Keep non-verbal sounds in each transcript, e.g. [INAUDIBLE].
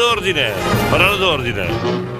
D'ordine. Parola d'ordine.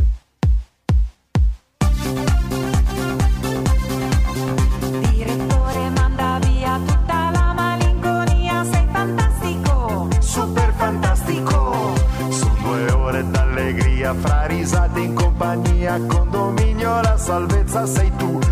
Compagnia, condominio la salvezza sei tu.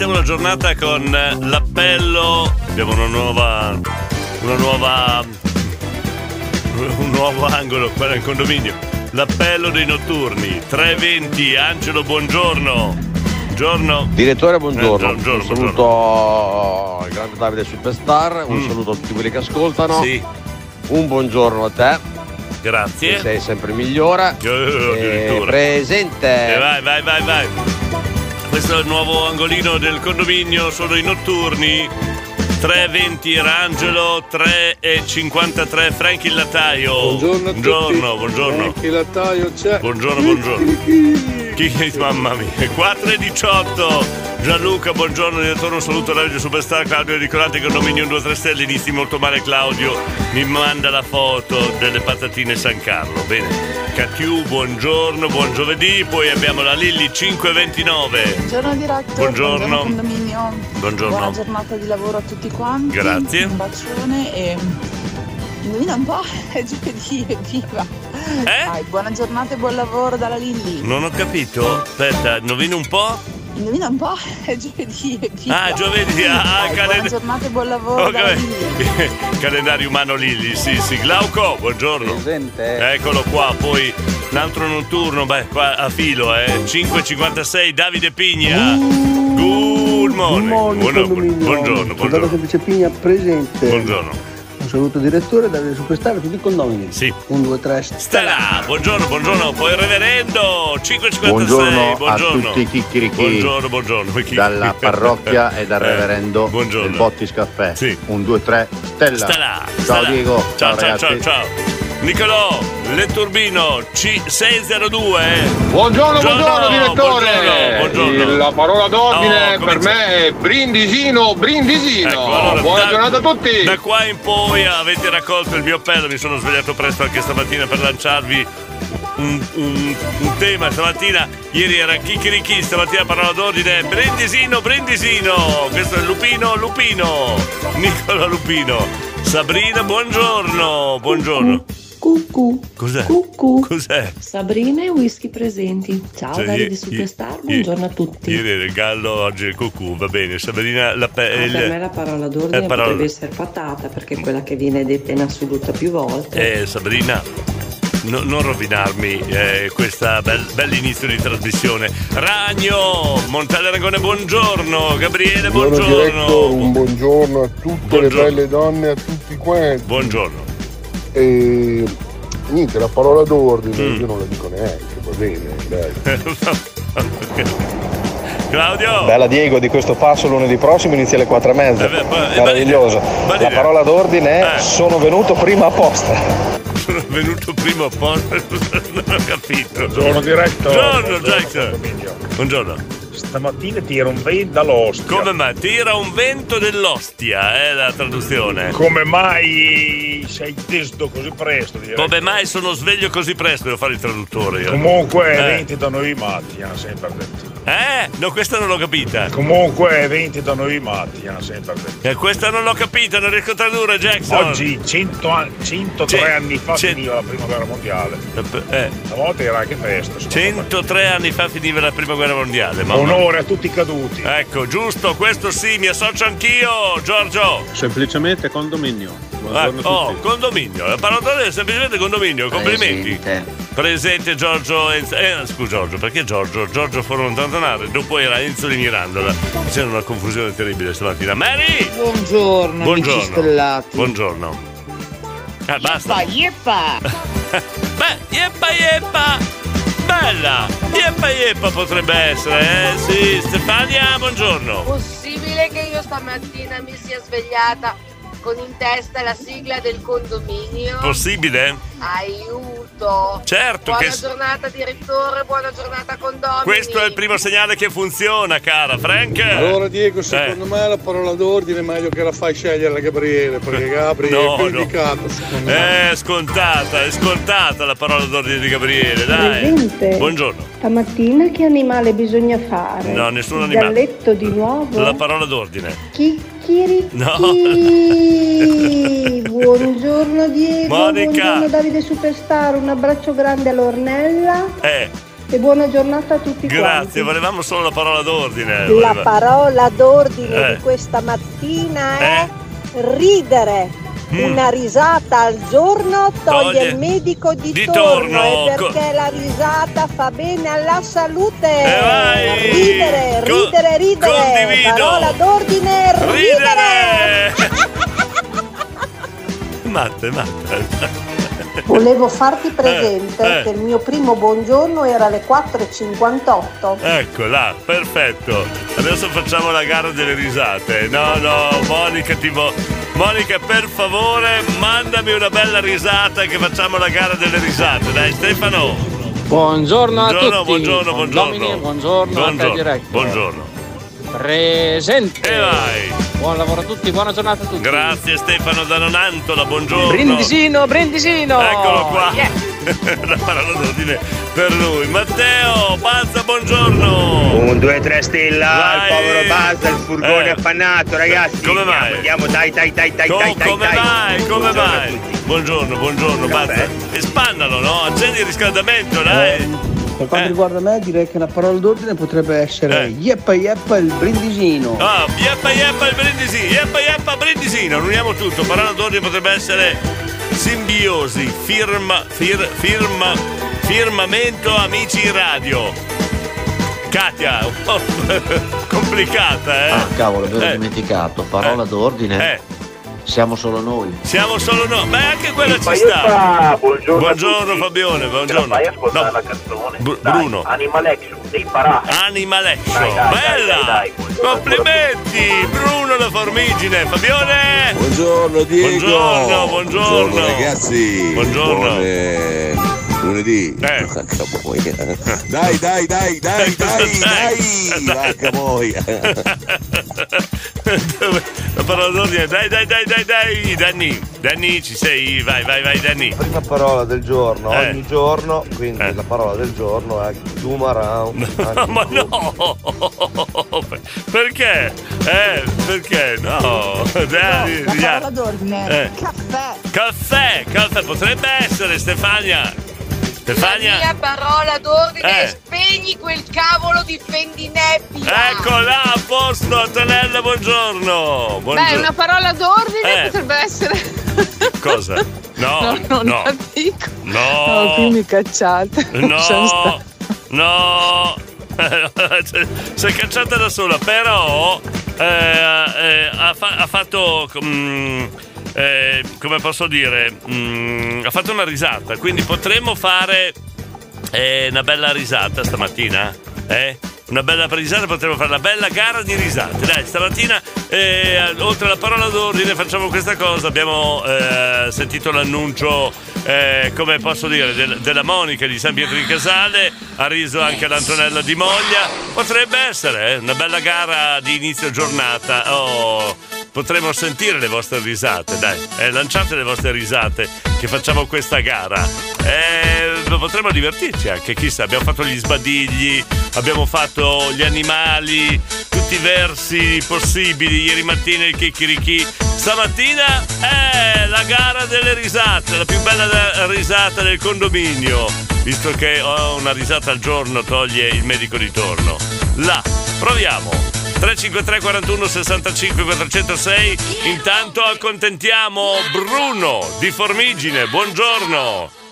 Iniziamo la giornata con l'appello. Abbiamo una nuova. Una nuova. Un nuovo angolo qua nel condominio. L'appello dei notturni. 320, Angelo, buongiorno. Buongiorno. Direttore, buongiorno. Eh, buongiorno, un saluto al grande Davide Superstar, un Mm. saluto a tutti quelli che ascoltano. Sì, Un buongiorno a te, grazie. sei sempre migliore. Eh, presente. E vai, vai, vai, vai. Questo è il nuovo angolino del condominio, sono i notturni. 3.20 era Angelo, 3.53 Frank il lattaio. Buongiorno a tutti. Buongiorno, buongiorno. Il lattaio c'è. Buongiorno, buongiorno. Chi, mamma mia, 4 e 18. Gianluca, buongiorno, direttore, un saluto alla Radio Superstar, Claudio Ricordate condominio 1, 2, 3 stelle, inizi molto male Claudio, mi manda la foto delle patatine San Carlo, bene. Catiu, buongiorno, buon giovedì, poi abbiamo la Lilli 529. Buongiorno diretto, Buongiorno. condominio. Buongiorno. Buona giornata di lavoro a tutti quanti. Grazie. Un bacione e indovina un po', [LAUGHS] è giovedì, evviva. Eh? Dai, buona giornata e buon lavoro dalla Lilli. Non ho capito, aspetta, indovina un po'? Indovina un po', [LAUGHS] è giovedì, evviva. Ah, giovedì, ah, Dai, buona calend- giornata e buon lavoro Oh, che- Lilli. [LAUGHS] Calendario umano Lilli, sì, sì. Glauco, buongiorno. Presente. Eccolo qua, poi un altro notturno, beh, qua a filo, eh. 5.56, Davide Pigna. Good morning. Buono- buongiorno, buongiorno. semplice Pigna presente. Buongiorno. Un saluto direttore Davide Superstar tutti i condomini. Sì. Un, due, tre, Stella, buongiorno, buongiorno. Poi il reverendo, 5.56, Buongiorno, buongiorno. a tutti i chicchirichi Buongiorno, buongiorno. Chi- dalla [LAUGHS] parrocchia e dal Eh, reverendo buongiorno. del Bottis Caffè. Sì. Un, due, tre, Stella. Stella. Ciao. Diego. Ciao, ciao, ragazzi. ciao, ciao. Nicolò, Letturbino C602. Buongiorno, buongiorno, direttore. Buongiorno, buongiorno. La parola d'ordine No, per me è brindisino, brindisino. Ecco, allora, Buona da- giornata a tutti. Da qua in poi avete raccolto il mio appello, mi sono svegliato presto anche stamattina per lanciarvi un, un- un tema stamattina. Ieri era Chicchirichi, stamattina parola d'ordine. Brindisino, brindisino. Questo è Lupino, Lupino. [LAUGHS] Nicola Lupino. Sabrina, buongiorno. Buongiorno. Cucù. Cos'è? Cucù. Cos'è? Sabrina e whisky presenti. Ciao Cioè, Davide i- Superstar, i- buongiorno a tutti. Ieri era il gallo, oggi è il cucù, va bene. Sabrina, la pe- Ah, il- per me la parola d'ordine parola- potrebbe essere patata perché è quella che viene detta in assoluta più volte. Eh, Sabrina, no- non rovinarmi eh, questo bel, bell'inizio di trasmissione. Ragno, Montale Rangone, buongiorno. Gabriele, Buongiorno buongiorno. diretto, un buongiorno a tutte Buongiorno. le belle donne, a tutti quanti. Buongiorno. E niente, la parola d'ordine Mm. io non la dico neanche, va bene, dai. [LAUGHS] Claudio! Bella Diego, di questo passo lunedì prossimo inizia alle 4 e mezza. Eh Meraviglioso. La parola d'ordine è sono venuto prima apposta. Sono venuto prima apposta, [LAUGHS] non ho capito. Buongiorno, diretto. Buongiorno, Buongiorno, Jackson. Buongiorno. Stamattina tira un vento dall'ostia. Come mai? Tira un vento dell'ostia, è la traduzione. Come mai sei testo così presto? direi? Come mai sono sveglio così presto? Devo fare il traduttore io. Comunque, Eh. eventi da noi matti, hanno sempre detto. Eh? No, questa non l'ho capita. Comunque, eventi da noi matti, hanno sempre detto. E questa non l'ho capita, non riesco a tradurre, Jackson. Oggi, 100 an- 103 Cent- anni fa, cent- finiva la prima guerra mondiale. Eh. Stavolta era anche festa. secondo 103 anni fa finiva la prima guerra mondiale. me. Onore a tutti i caduti. Ecco, giusto, questo sì, mi associo anch'io, Giorgio. Semplicemente condominio. Ah, Buongiorno a oh, condominio. La parola è semplicemente condominio. Complimenti. Presente, Giorgio Enzo. Eh, scusa Giorgio, perché Giorgio? Giorgio Forno Tantanare, dopo era Enzo di Mirandola. C'era una confusione terribile stamattina. Mary! Buongiorno, Buongiorno. amici stellati. Buongiorno. Eh, basta. Yeppa, yeppa. [LAUGHS] Beh, yeppa yeppa! Bella! Yeppa yeppa potrebbe essere, eh? Sì, Stefania, buongiorno. Possibile che io stamattina mi sia svegliata con in testa la sigla del condominio? Possibile? Aiuto! Certo buona che- giornata direttore, buona giornata condomini. Questo è il primo segnale che funziona, cara. Frank? Allora Diego, Eh. secondo me la parola d'ordine è meglio che la fai scegliere a Gabriele, perché [LAUGHS] Gabri No, è più no. indicato secondo me. È scontata, è scontata la parola d'ordine di Gabriele, dai. Presente. Buongiorno. Stamattina che animale bisogna fare? No, nessun animale. Galletto di nuovo? La parola d'ordine. Chicchirichi. No. Buongiorno Diego, Monica. buongiorno Davide Superstar, un abbraccio grande all'Ornella Eh, e buona giornata a tutti grazie, volevamo solo la parola d'ordine. La Voleva- parola d'ordine Eh. di questa mattina è ridere. Una risata al giorno toglie, Mm. Toglie il medico di, di torno, torno. e Co- perché la risata fa bene alla salute. E vai. Ridere, Co- ridere, ridere. condivido. Parola d'ordine ridere. [LAUGHS] Matte, matte. Volevo farti presente Eh, eh. che il mio primo buongiorno era alle 4.58. Ecco là, perfetto. Adesso facciamo la gara delle risate. No, no, Monica, ti vo- Monica, per favore, mandami una bella risata che facciamo la gara delle risate. Dai, Stefano. Buongiorno a Buongiorno, tutti. buongiorno, buongiorno. Domini, buongiorno, a te diretto. Buongiorno. Presente. E vai. Buon lavoro a tutti, buona giornata a tutti. Grazie Stefano da Nonantola, buongiorno. Brindisino, brindisino. Eccolo qua. Yeah. [LAUGHS] la parola d'ordine per lui. Matteo, Bazza, buongiorno. Un 2-3 stella, Vai. il povero Balza, il furgone Eh. affannato, ragazzi. Come mai? Andiamo, dai, dai, dai, dai, Co- dai, dai, come dai. mai? Come mai? Buongiorno, buongiorno, Bazza. E spannalo, no? Accendi il riscaldamento, dai. Per quanto riguarda me direi che la parola d'ordine potrebbe essere Eh. yeppa yeppa il brindisino. Ah, yeppa yeppa il brindisi, yeppa yeppa brindisino, uniamo tutto. Parola d'ordine potrebbe essere simbiosi, firma, fir- firma, firmamento amici radio. Katia, un po' [LAUGHS] complicata, eh? Ah, cavolo, avevo Eh, dimenticato. Parola d'ordine. eh. Siamo solo noi. Siamo solo noi. Beh, anche quella ci sta. buongiorno a buongiorno Fabione, buongiorno. Fai ascoltare No, la canzone. Bru- Dai, Bruno. Animal Action dei Parà. Animal Action, Dai, dai, bella! dai, dai, dai. Complimenti! Bruno la Formigine, Fabione! Buongiorno Diego. Buongiorno, buongiorno. ragazzi. Buongiorno. Buon, eh, lunedì. Vacca boia. Dai, dai, dai, dai, dai, dai. Vacca boia. [LAUGHS] La parola d'ordine, dai, dai, dai, dai, dai, Danni, Danni, ci sei, vai, vai, vai, Danni. Prima parola del giorno, Eh. ogni giorno, quindi la parola del giorno è Dumarao. [LAUGHS] Ma no! Perché? Eh, perché? No! Dai, La parola d'ordine. Eh. Caffè. Caffè, caffè, potrebbe essere Stefania. La Stefania. mia parola d'ordine Eh. è spegni quel cavolo di fendinebbia. Ecco là, a posto, Antonella, buongiorno. buongiorno. Beh, una parola d'ordine Eh. potrebbe essere. Cosa? No, [LAUGHS] No, non no. la dico. No. No, qui mi cacciate. No, [LAUGHS] stare. no, [LAUGHS] si è cacciata da sola, però eh, eh, ha, fa- ha fatto mm, eh, come posso dire, mm, ha fatto una risata, quindi potremmo fare eh, una bella risata stamattina? Eh? Una bella risata, potremmo fare una bella gara di risate. Dai, stamattina, eh, oltre alla parola d'ordine, facciamo questa cosa. Abbiamo eh, sentito l'annuncio, eh, come posso dire, del- della Monica di San Pietro di Casale. Ha riso anche l'Antonella di Moglia. Potrebbe essere eh, una bella gara di inizio giornata. Oh, potremmo sentire le vostre risate, dai. Eh, lanciate le vostre risate che facciamo questa gara. Eh, potremmo divertirci anche, chissà. Abbiamo fatto gli sbadigli, abbiamo fatto gli animali, tutti i versi possibili. Ieri mattina il chicchirichì. Stamattina è la gara delle risate, la più bella risata del condominio. Visto che ho una risata al giorno, toglie il medico di torno. Là, proviamo. 353 41 65 406 Intanto accontentiamo Bruno di Formigine. Buongiorno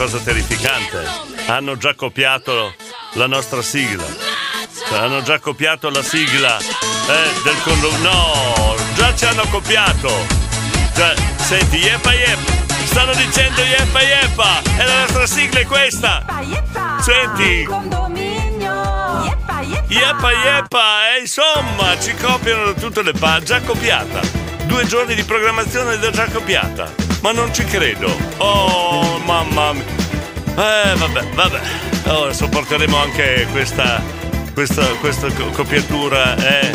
cosa terrificante. Hanno già copiato la nostra sigla. Cioè, Hanno già copiato la sigla eh, del condominio No Già ci hanno copiato. Cioè, senti, yepa yepa Stanno dicendo yepa yepa E la nostra sigla è questa. Senti. Yepa yepa E insomma ci copiano da tutte le parti Già copiata. Due giorni di programmazione ed è già copiata Ma non ci credo. Oh mamma mia Eh vabbè vabbè. Ora sopporteremo anche questa Questa, questa co- copiatura Eh.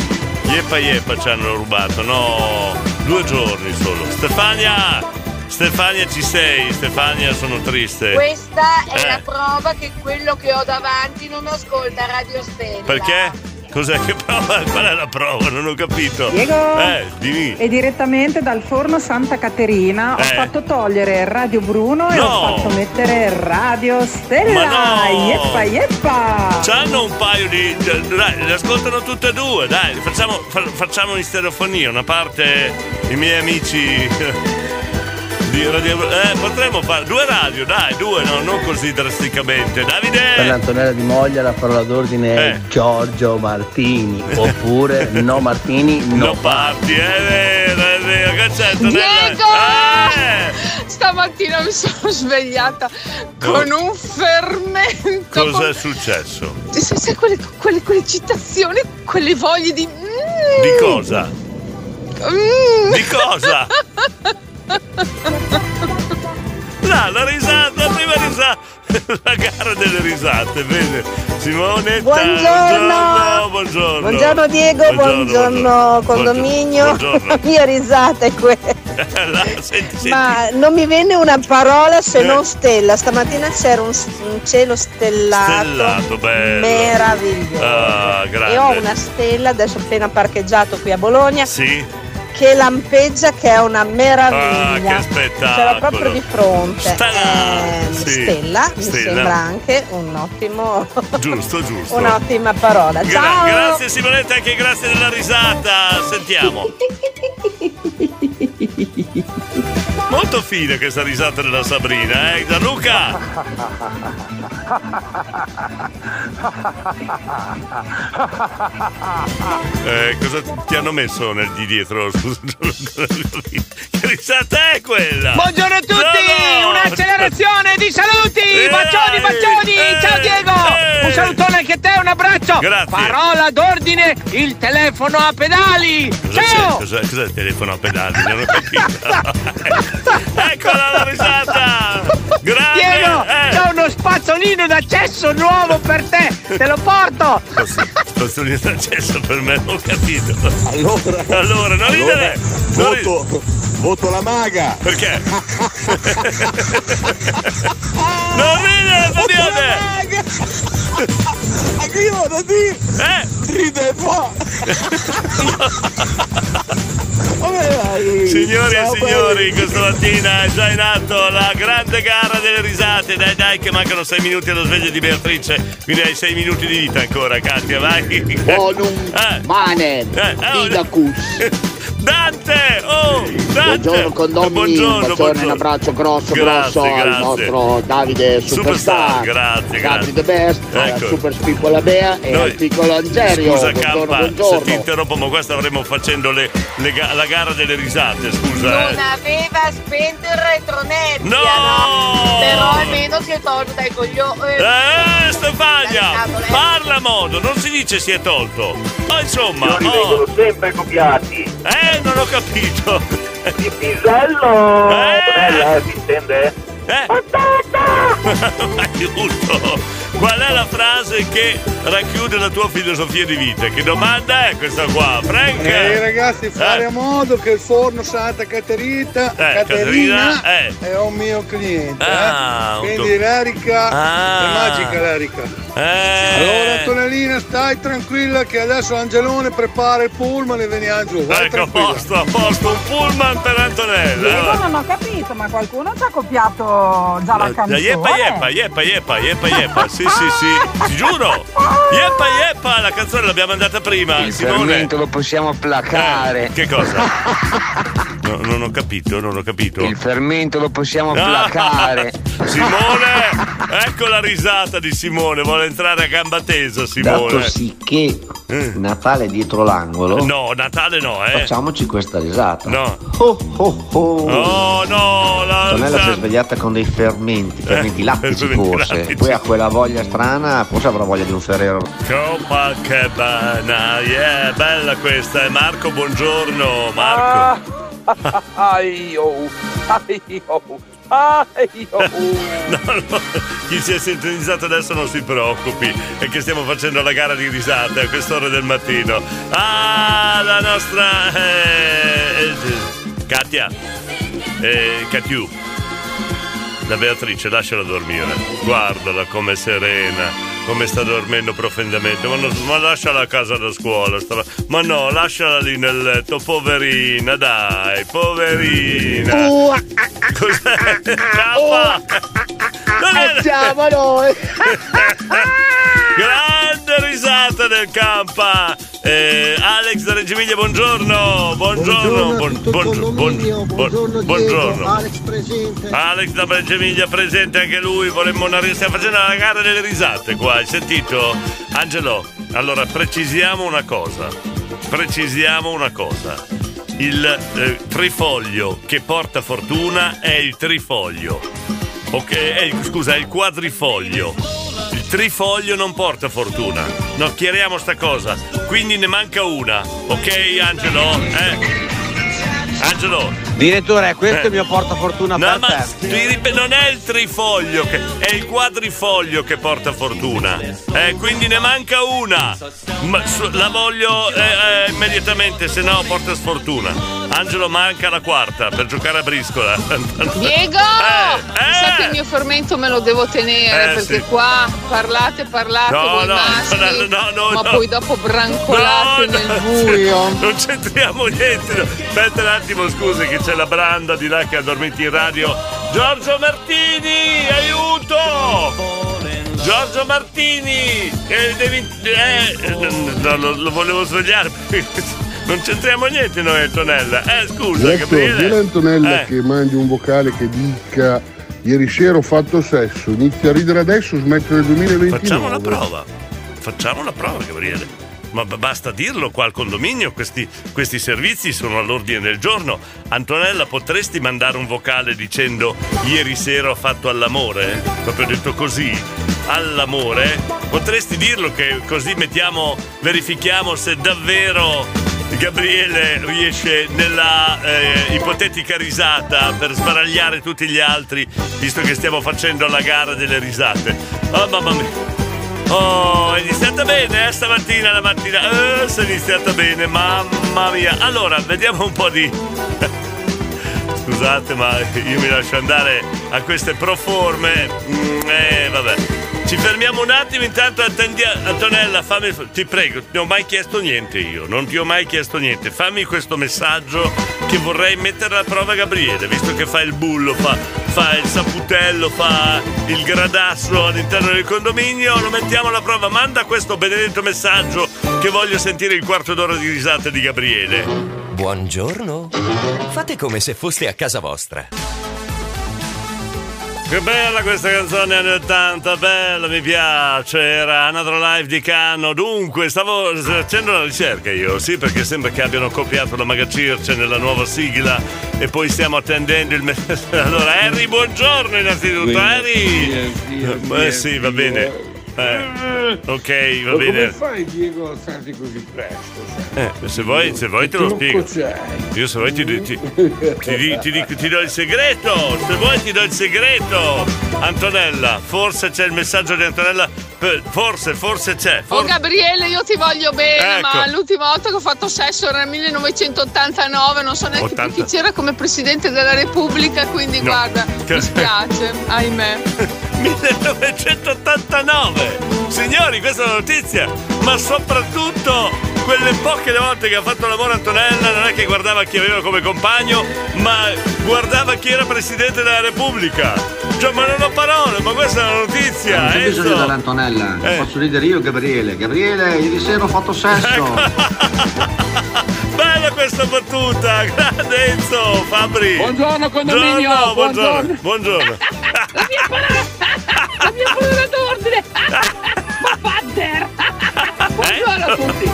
Yepa yepa ci hanno rubato No? Due giorni solo. Stefania! Stefania ci sei? Stefania sono triste. Questa è Eh. la prova che quello che ho davanti non ascolta Radio Stella. Perché? Cos'è che prova? Qual è la prova? Non ho capito. Diego? Eh, dimmi. E direttamente dal forno Santa Caterina ho Eh. fatto togliere Radio Bruno e No. ho fatto mettere Radio Stella. Ma no. Yeppa yeppa! C'hanno un paio di. Dai, le ascoltano tutte e due, dai, facciamo, fa- facciamo in stereofonia. Una parte i miei amici. Di radio, eh, potremmo fare due radio, dai, due, no, non così drasticamente. Per Davide! l'Antonella di Moglia la parola d'ordine è Eh. Giorgio Martini oppure no Martini no, Non parti, è vero, è vero, che c'è Antonella? Diego! Eh! Stamattina mi sono svegliata con un fermento. Cos'è con- successo? Se, se quelle, quelle, quelle citazioni, quelle voglie di. Di cosa? Mm. Di cosa? [LAUGHS] No, la risata, la prima risata, [LAUGHS] la gara delle risate, vede? Simone, Buongiorno. buongiorno. Buongiorno Diego, buongiorno, condominio. Buongiorno. La mia risata è quella. La- senti, senti. Ma non mi venne una parola se Eh. non stella. Stamattina c'era un, un cielo stellato, Stellato, bello. meraviglioso. Ah. E ho una stella, adesso appena parcheggiato qui a Bologna, Sì? Che lampeggia che è una meraviglia. Ah, che spettacolo. Ce l'ho proprio di fronte. Stella. Eh, Sì. Stella, mi Stella. sembra anche un ottimo, [LAUGHS] Giusto, giusto. un'ottima parola. Gra- Ciao! grazie Simonetta, anche grazie della risata. Sentiamo. Molto fine questa risata della Sabrina, eh? Gianluca! [LAUGHS] [LAUGHS] Eh, cosa ti hanno messo nel di dietro? Che risata è quella? Buongiorno a tutti! No, no. Un'accelerazione di saluti! Eh, Bacioni, bacioni! eh, Ciao Diego! eh. Un salutone anche a te, un abbraccio! Grazie. Parola d'ordine, il telefono a pedali! Cosa c'è? Ciao! Cos'è, cos'è il telefono a pedali? Non ho capito. [LAUGHS] Eccola la risata! Grande! Diego, eh. c'ho uno spazzolino d'accesso nuovo per te! Te lo porto! Spazzolino d'accesso per me, ho capito. Allora, Allora, non ridere! Non ridere. voto, voto la maga. Perché? non ridere, Fadione! Anche io vado a dire. Eh? Ride e fa. [LAUGHS] Vabbè, vai. Signori Ciao, e signori, belli. questa mattina è già in atto la grande gara delle risate. Dai, dai, che mancano sei minuti allo sveglio di Beatrice. Quindi hai sei minuti di vita ancora, Katia, vai. Bonum Eh. manem, Eh, oh, Didacus. [LAUGHS] Dante! Oh! Dante! Buongiorno condomini, Buongiorno, un bacione, buongiorno. un abbraccio grosso Grazie, grosso al grazie. nostro Davide Superstar, Superstar, grazie, Gabri grazie. The Best, alla Ecco. Super Spiccola Bea e Noi- al piccolo Angerio. Scusa buongiorno, Campa, se ti interrompo, ma questo avremmo facendo le- le la gara delle risate, scusa. Non Eh. aveva spento il retronebbia, No! Però almeno si è tolto dai coglioni. Eh, Stefania! Scatole. Parla modo, non si dice si è tolto. Oh, insomma, Signori oh. vengono sempre copiati. Eh, non ho capito. Di pisello! Eh. Bella, si intende? Eh? [LAUGHS] Aiuto! Qual è la frase che racchiude la tua filosofia di vita? Che domanda è questa qua, Frank? Ehi ragazzi, fare Eh. a modo che il forno Santa Caterina, Caterina, eh. è un mio cliente. Ah, eh. un Quindi tuo- l'Erica Ah. è magica l'Erica. Eh. Allora Antonellina stai tranquilla che adesso Angelone prepara il pullman e veniamo giù. Vai Ecco, a tranquilla. posto, a posto, un pullman per Antonella. Allora. non ho capito, ma qualcuno ci ha copiato già la La canzone. Yeppa Yeppa, Yeppa Yeppa, Yeppa Yeppa, sì sì sì, ti giuro. Yeppa Yeppa, la canzone l'abbiamo andata prima. Il Simone. fermento lo possiamo placare. Eh, che cosa? [LAUGHS] No, non ho capito, non ho capito. Il fermento lo possiamo Ah, placare. [LAUGHS] Simone, ecco la risata di Simone, vuole entrare a gamba tesa Dato Simone. sì che Natale è dietro l'angolo, No, Natale no, eh. facciamoci questa risata. No. Oh oh oh. Oh no, la Antonella si è svegliata con dei fermenti, fermenti lattici fermenti forse. lattici. Poi ha quella voglia strana, forse avrà voglia di un Ferrero. Copacabana, yeah, bella questa. E Marco, buongiorno. Marco. Aio, aio, aio. [LAUGHS] No, no, chi si è sintonizzato adesso non si preoccupi, è che stiamo facendo la gara di risate a quest'ora del mattino. Ah, la nostra eh, eh, Katia, eh, Katiu, la Beatrice, lasciala dormire. Guardala come serena. Come sta dormendo profondamente, ma, non- ma lasciala a casa da scuola, sta- ma no, lasciala lì nel letto, poverina, dai, poverina. Cos'è? Non è- Siamo noi! [LAUGHS] Grande risata del campa! Eh, Alex da Reggio Emilia, buongiorno! Buongiorno! Buon- buon- buon- buon- buongiorno! Alex presente. Alex da Reggio Emilia presente anche lui, vorremmo una stiamo facendo la gara delle risate qua, hai sentito? Angelo, allora precisiamo una cosa, precisiamo una cosa. Il eh, trifoglio che porta fortuna è il trifoglio. Ok, è il- scusa, è il quadrifoglio. Trifoglio non porta fortuna. No, chiariamo sta cosa. Quindi ne manca una. Ok, Angelo? Eh? Angelo, Direttore, questo Eh. è il mio portafortuna No, per ma te. ti rip- non è il trifoglio, che, è il quadrifoglio che porta fortuna. Eh, quindi ne manca una. Ma su- la voglio eh, eh, immediatamente, se no porta sfortuna. Angelo manca la quarta per giocare a briscola. [LAUGHS] Diego! Eh, che il mio fermento me lo devo tenere Eh, perché sì. qua parlate, parlate No, voi no, maschi, no, no, no, ma no. poi dopo brancolate No, nel no, buio. Non c'entriamo niente. Aspetta un attimo, scusi, che c'è la branda di là che ha dormito in radio. Giorgio Martini, aiuto! Giorgio Martini! Eh, devi. Eh, no, lo, lo volevo svegliare. [LAUGHS] Non c'entriamo niente noi, Antonella. Eh, scusa, dile a Gabriele. Antonella Eh. che mandi un vocale che dica ieri sera ho fatto sesso, inizia a ridere adesso, smette nel 2029. Facciamo una prova. Facciamo una prova, Gabriele. Ma basta dirlo qua al condominio, questi, questi servizi sono all'ordine del giorno. Antonella, potresti mandare un vocale dicendo ieri sera ho fatto all'amore? Proprio detto così, all'amore? Potresti dirlo che così mettiamo, verifichiamo se davvero Gabriele riesce nella eh, ipotetica risata per sbaragliare tutti gli altri, visto che stiamo facendo la gara delle risate. Oh mamma mia. Oh, è iniziata bene eh, stamattina la mattina. Eh, sei iniziata bene, mamma mia. Allora, vediamo un po' di. [LAUGHS] Scusate, ma io mi lascio andare a queste proforme. Mm, eh, vabbè. Ci fermiamo un attimo, intanto attendia- Antonella, fammi, ti prego, non ho mai chiesto niente io, non ti ho mai chiesto niente. Fammi questo messaggio che vorrei mettere alla prova Gabriele, visto che fa il bullo, fa, fa il saputello, fa il gradasso all'interno del condominio, lo mettiamo alla prova. Manda questo benedetto messaggio che voglio sentire il quarto d'ora di risate di Gabriele. Buongiorno. Fate come se foste a casa vostra. Che bella questa canzone anni 80, bella, mi piace, era Another Life di Cano. Dunque, stavo facendo una ricerca io, sì, perché sembra che abbiano copiato la Magacirce nella nuova sigla e poi stiamo attendendo il messaggio. [LAUGHS] Allora, Harry, buongiorno innanzitutto, Harry! Eh sì, va bene. Eh, ok, va Ma come bene. fai Diego a alzarti così presto? Eh, se vuoi, se vuoi te lo spiego. Io se vuoi ti, ti, ti, ti- ti dico- ti do il segreto. Se vuoi ti do il segreto. Antonella, forse c'è il messaggio di Antonella. Forse, forse c'è. Oh Forse... Gabriele, io ti voglio bene, Ecco. ma l'ultima volta che ho fatfatto sesso era nel 1989, non so neanche 80. più chi c'era come Presidente della Repubblica, quindi No. guarda, Che- mi spiace, [LAUGHS] ahimè. 1989. Signori, questa è una notizia. Ma soprattutto quelle poche volte che ha fatto l'amore Antonella non è che guardava chi aveva come compagno, ma guardava chi era Presidente della Repubblica. Cioè, ma non ho parole, ma questa è una notizia. Non c'è bisogno dell'Antonella, Eh. posso ridere io Gabriele. Gabriele, ieri sera ho fatto sesso. [LAUGHS] Bella questa battuta, grande Enzo, Fabri. Buongiorno, condominio, Buongiorno, buongiorno. buongiorno. [LAUGHS] [LAUGHS] La mia parola d'ordine! Badder! Buongiorno a tutti!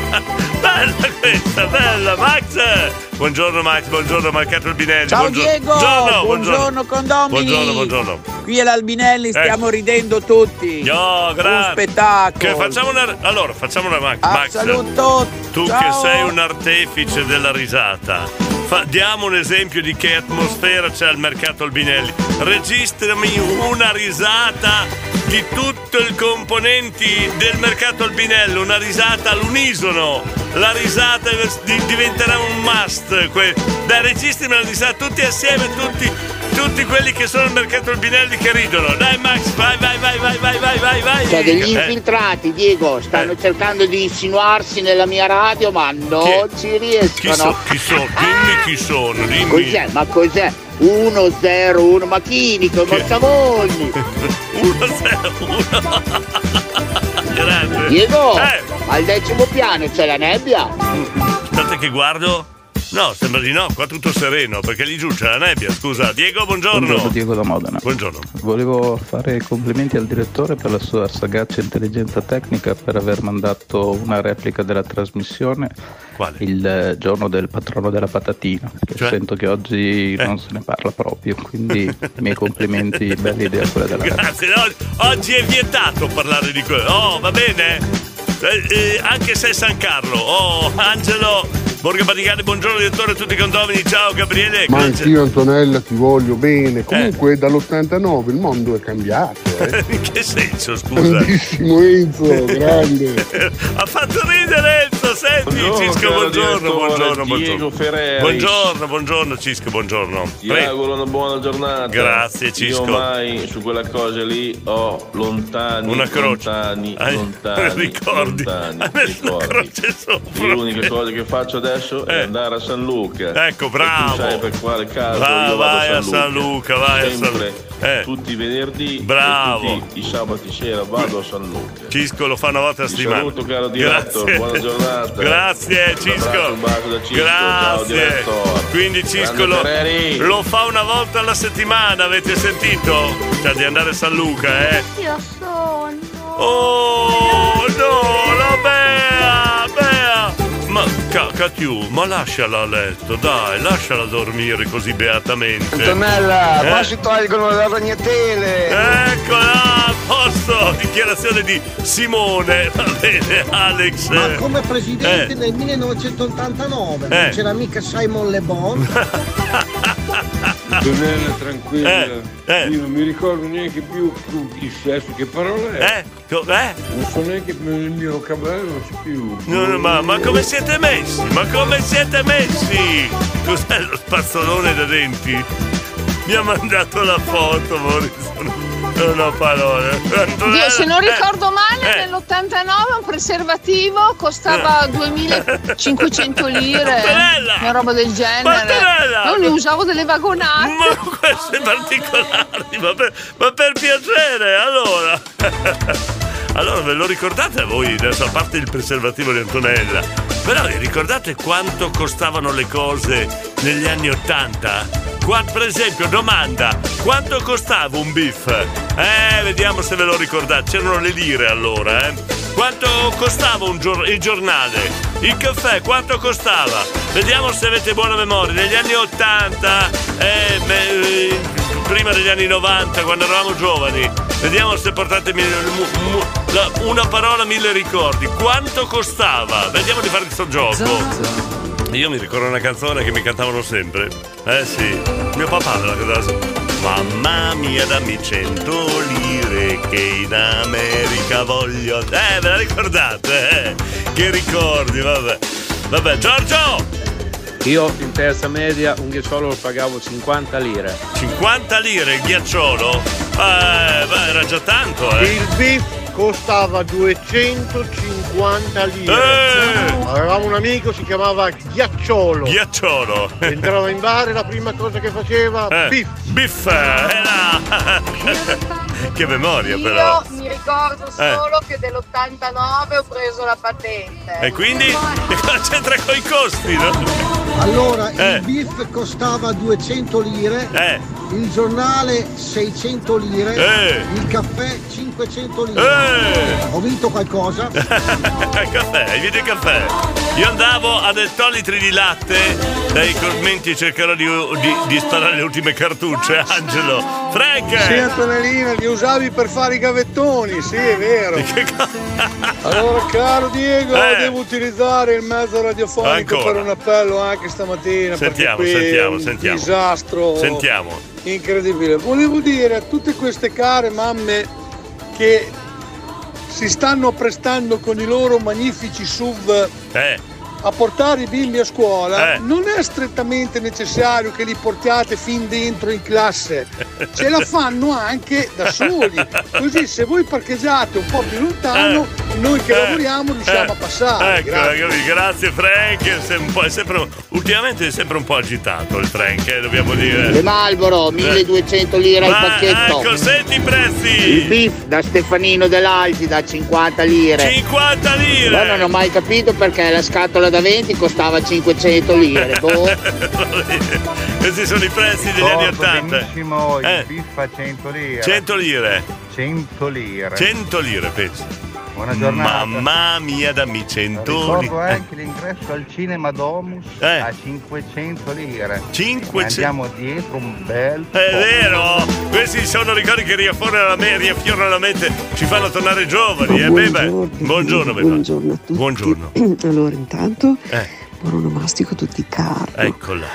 Bella questa, bella, Max! Buongiorno Max, buongiorno Marcato Albinelli. Ciao buongiorno. Diego, buongiorno, buongiorno, condomini. Buongiorno, buongiorno. Qui all'Albinelli stiamo Ecco. ridendo tutti. No, grazie. Un spettacolo. Che facciamo una. Allora, facciamo una Max. Max, saluto. Tu Ciao. che sei un artefice della risata. Fa- diamo un esempio di che atmosfera c'è al mercato Albinelli. Registrami una risata di tutti i componenti del mercato Albinelli, una risata all'unisono. La risata di- diventerà un must. Que- Dai, registrami una risata tutti assieme, tutti, tutti quelli che sono al mercato Albinelli che ridono. Dai Max, vai, vai, vai, vai, vai, vai, vai, vai. Cioè degli Eh. infiltrati, Diego, stanno cercando di insinuarsi nella mia radio, ma non ci Chi, riescono. so- chi sono? Dimmi chi sono, [LAUGHS] dimmi. Cos'è? Ma cos'è? 1-0-1 Machinico, Mozzavogli. 1-0-1. Grande. Diego, Eh, al decimo piano c'è la nebbia. aspetta che guardo. No, sembra di no, qua tutto sereno, perché lì giù c'è la nebbia. Scusa, Diego, buongiorno. Buongiorno Diego da Modena. Buongiorno. Volevo fare complimenti al direttore per la sua sagacia intelligenza tecnica per aver mandato una replica della trasmissione il eh, giorno del patrono della patatina. Che Cioè? Sento che oggi Eh. non se ne parla proprio, quindi i miei complimenti, [LAUGHS] bella idea quella della. Grazie, no, oggi è vietato parlare di quello. Oh, va bene? Eh, eh, anche se è San Carlo. Oh, Angelo, Borgo Vaticano, buongiorno direttore, tutti i condomini. Ciao Gabriele. Ma c'è? anch'io Antonella ti voglio bene. Comunque dall'89 il mondo è cambiato. Eh. [LAUGHS] In che senso, scusa? Grandissimo Enzo, [LAUGHS] grande. ha fatto ridere Enzo, senti Buongiorno, Cisco, buongiorno, buongiorno, Diego buongiorno. Buongiorno, buongiorno Cisco, buongiorno. Ti Prego. auguro una buona giornata. Grazie, Cisco. Io mai su quella cosa lì ho lontani, Una croce. lontani, Ah, lontani, ricordi? lontani, ricordi. croce sopra. L'unica cosa che faccio adesso è Eh. andare a San Luca. Ecco, bravo. Tu sai per quale caso Va- io vai a San Luca. Vai a San Sempre, Luca. Eh. Tutti i venerdì Bravo. tutti i sabati sera vado a San Luca. Cisco lo fa una volta a Ti settimana. saluto caro direttore, buona giornata. Grazie Un Cisco. Grazie. Quindi Cisco lo, lo fa una volta alla settimana, avete sentito? Cioè di andare a San Luca, eh? Io sono. Oh no. Ca- Catiu, ma lasciala a letto, dai, lasciala dormire così beatamente. Antonella, Eh? qua si tolgono le ragnatele. Eccola, a posto, dichiarazione di Simone, va bene, Alex. Ma come presidente Eh. nel 1989 Eh. non c'era mica Simon Le Bon? [LAUGHS] Antonella, tranquilla. Eh, Io non mi ricordo neanche più il sesso, che parola è? Eh? Eh? Non so neanche il mio cabello, non c'è più. No, no, ma, ma come siete messi? Ma come siete messi? Cos'è lo spazzolone da denti? Mi ha mandato la foto, Maurizio. Non ho parole. Dio, se non Eh, ricordo male, eh. nell'89 un preservativo costava 2500 lire. Antonella! Una roba del genere. Io ne usavo delle vagonate. Ma queste particolari, ma per, ma per piacere, allora. Allora ve lo ricordate voi, adesso a parte il preservativo di Antonella, però vi ricordate quanto costavano le cose negli anni Ottanta? Qua, per esempio, domanda, quanto costava un biff? Eh, vediamo se ve lo ricordate, c'erano le lire allora, eh? Quanto costava gior- il giornale? Il caffè quanto costava? Vediamo se avete buona memoria. Negli anni 80, eh, beh, eh, prima degli anni 90, quando eravamo giovani. Vediamo se portate una parola, mille ricordi. Quanto costava? Vediamo di fare questo gioco. Io mi ricordo una canzone che mi cantavano sempre. Eh sì, mio papà me la cantava. Mamma mia, dammi cento lire che in America voglio. Eh, ve la ricordate? Eh? Che ricordi, vabbè. Vabbè, Giorgio! Io in terza media un ghiacciolo lo pagavo 50 lire. 50 lire il ghiacciolo? Eh, beh, era già tanto, eh. Il beef costava 250 lire. Eh! Avevamo un amico, si chiamava Ghiacciolo. Ghiacciolo. Entrava in bar e la prima cosa che faceva, Eh, beef. Biff, eh, là. [LAUGHS] che memoria però. Io mi ricordo Eh. solo che dell'89 ho preso la patente. E quindi e [LAUGHS] cosa c'entra con i costi, no? Allora, Eh. il beef costava 200 lire, Eh. il giornale 600 lire, Eh. il caffè 500 lire. Eh. Ho vinto qualcosa? [LAUGHS] caffè, hai vinto il caffè. Io andavo a ettolitri di latte, dai commenti cercherò di, di- di sparare le ultime cartucce, Angelo. Frank! Sì, Antonellina, usavi per fare i gavettoni, sì, è vero. [LAUGHS] Allora, caro Diego, Eh. devo utilizzare il mezzo radiofonico Ancora. per un appello anche stamattina. Sentiamo, sentiamo, un sentiamo. disastro Sentiamo. incredibile. Volevo dire a tutte queste care mamme che si stanno prestando con i loro magnifici SUV Eh. A portare i bimbi a scuola, Eh. non è strettamente necessario che li portiate fin dentro in classe, [LAUGHS] ce la fanno anche da soli. Così se voi parcheggiate un po' più lontano, noi che Eh. lavoriamo riusciamo Eh. a passare. Ecco, Grazie. grazie Frank. È sem- un po'- è sempre, ultimamente è sempre un po' agitato il Frank, eh, dobbiamo dire. Le Marlboro, 1200 lire al Ma, pacchetto. Ecco, senti i prezzi. Il beef da Stefanino dell'Alti da 50 lire. 50 lire! Ma non ho mai capito perché la scatola da 20 costava 500 lire. [LAUGHS] Boh. Questi sono i prezzi degli anni Ricordo 80. benissimo il Eh. biff a 100 lire. 100 lire. 100 lire. 100 lire, pensi. Buona giornata. Mamma mia, dammi 100 Ricordo lire. anche l'ingresso al cinema Domus Eh. a 500 lire. 500 Andiamo dietro un bel È vero! Questi sono ricordi che riaffiorano la, me- riaffiorano la mente, ci fanno tornare giovani. Eh, beh, beh. Buongiorno. Buongiorno a tutti. Buongiorno. [CLEARS THROAT] Allora, intanto, Eh, buon onomastico tutti caro. eccola.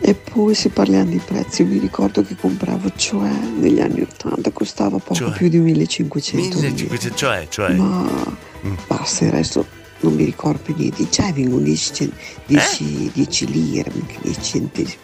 E poi se parliamo di prezzi, vi ricordo che compravo, cioè negli anni 80 costava poco Cioè? più di 1500 lire. 1500, cioè, cioè. Ma Mm. basta, il resto non mi ricordo più niente. Vengono 10, cen- Eh? 10 10 lire, ma che 10 centesimi.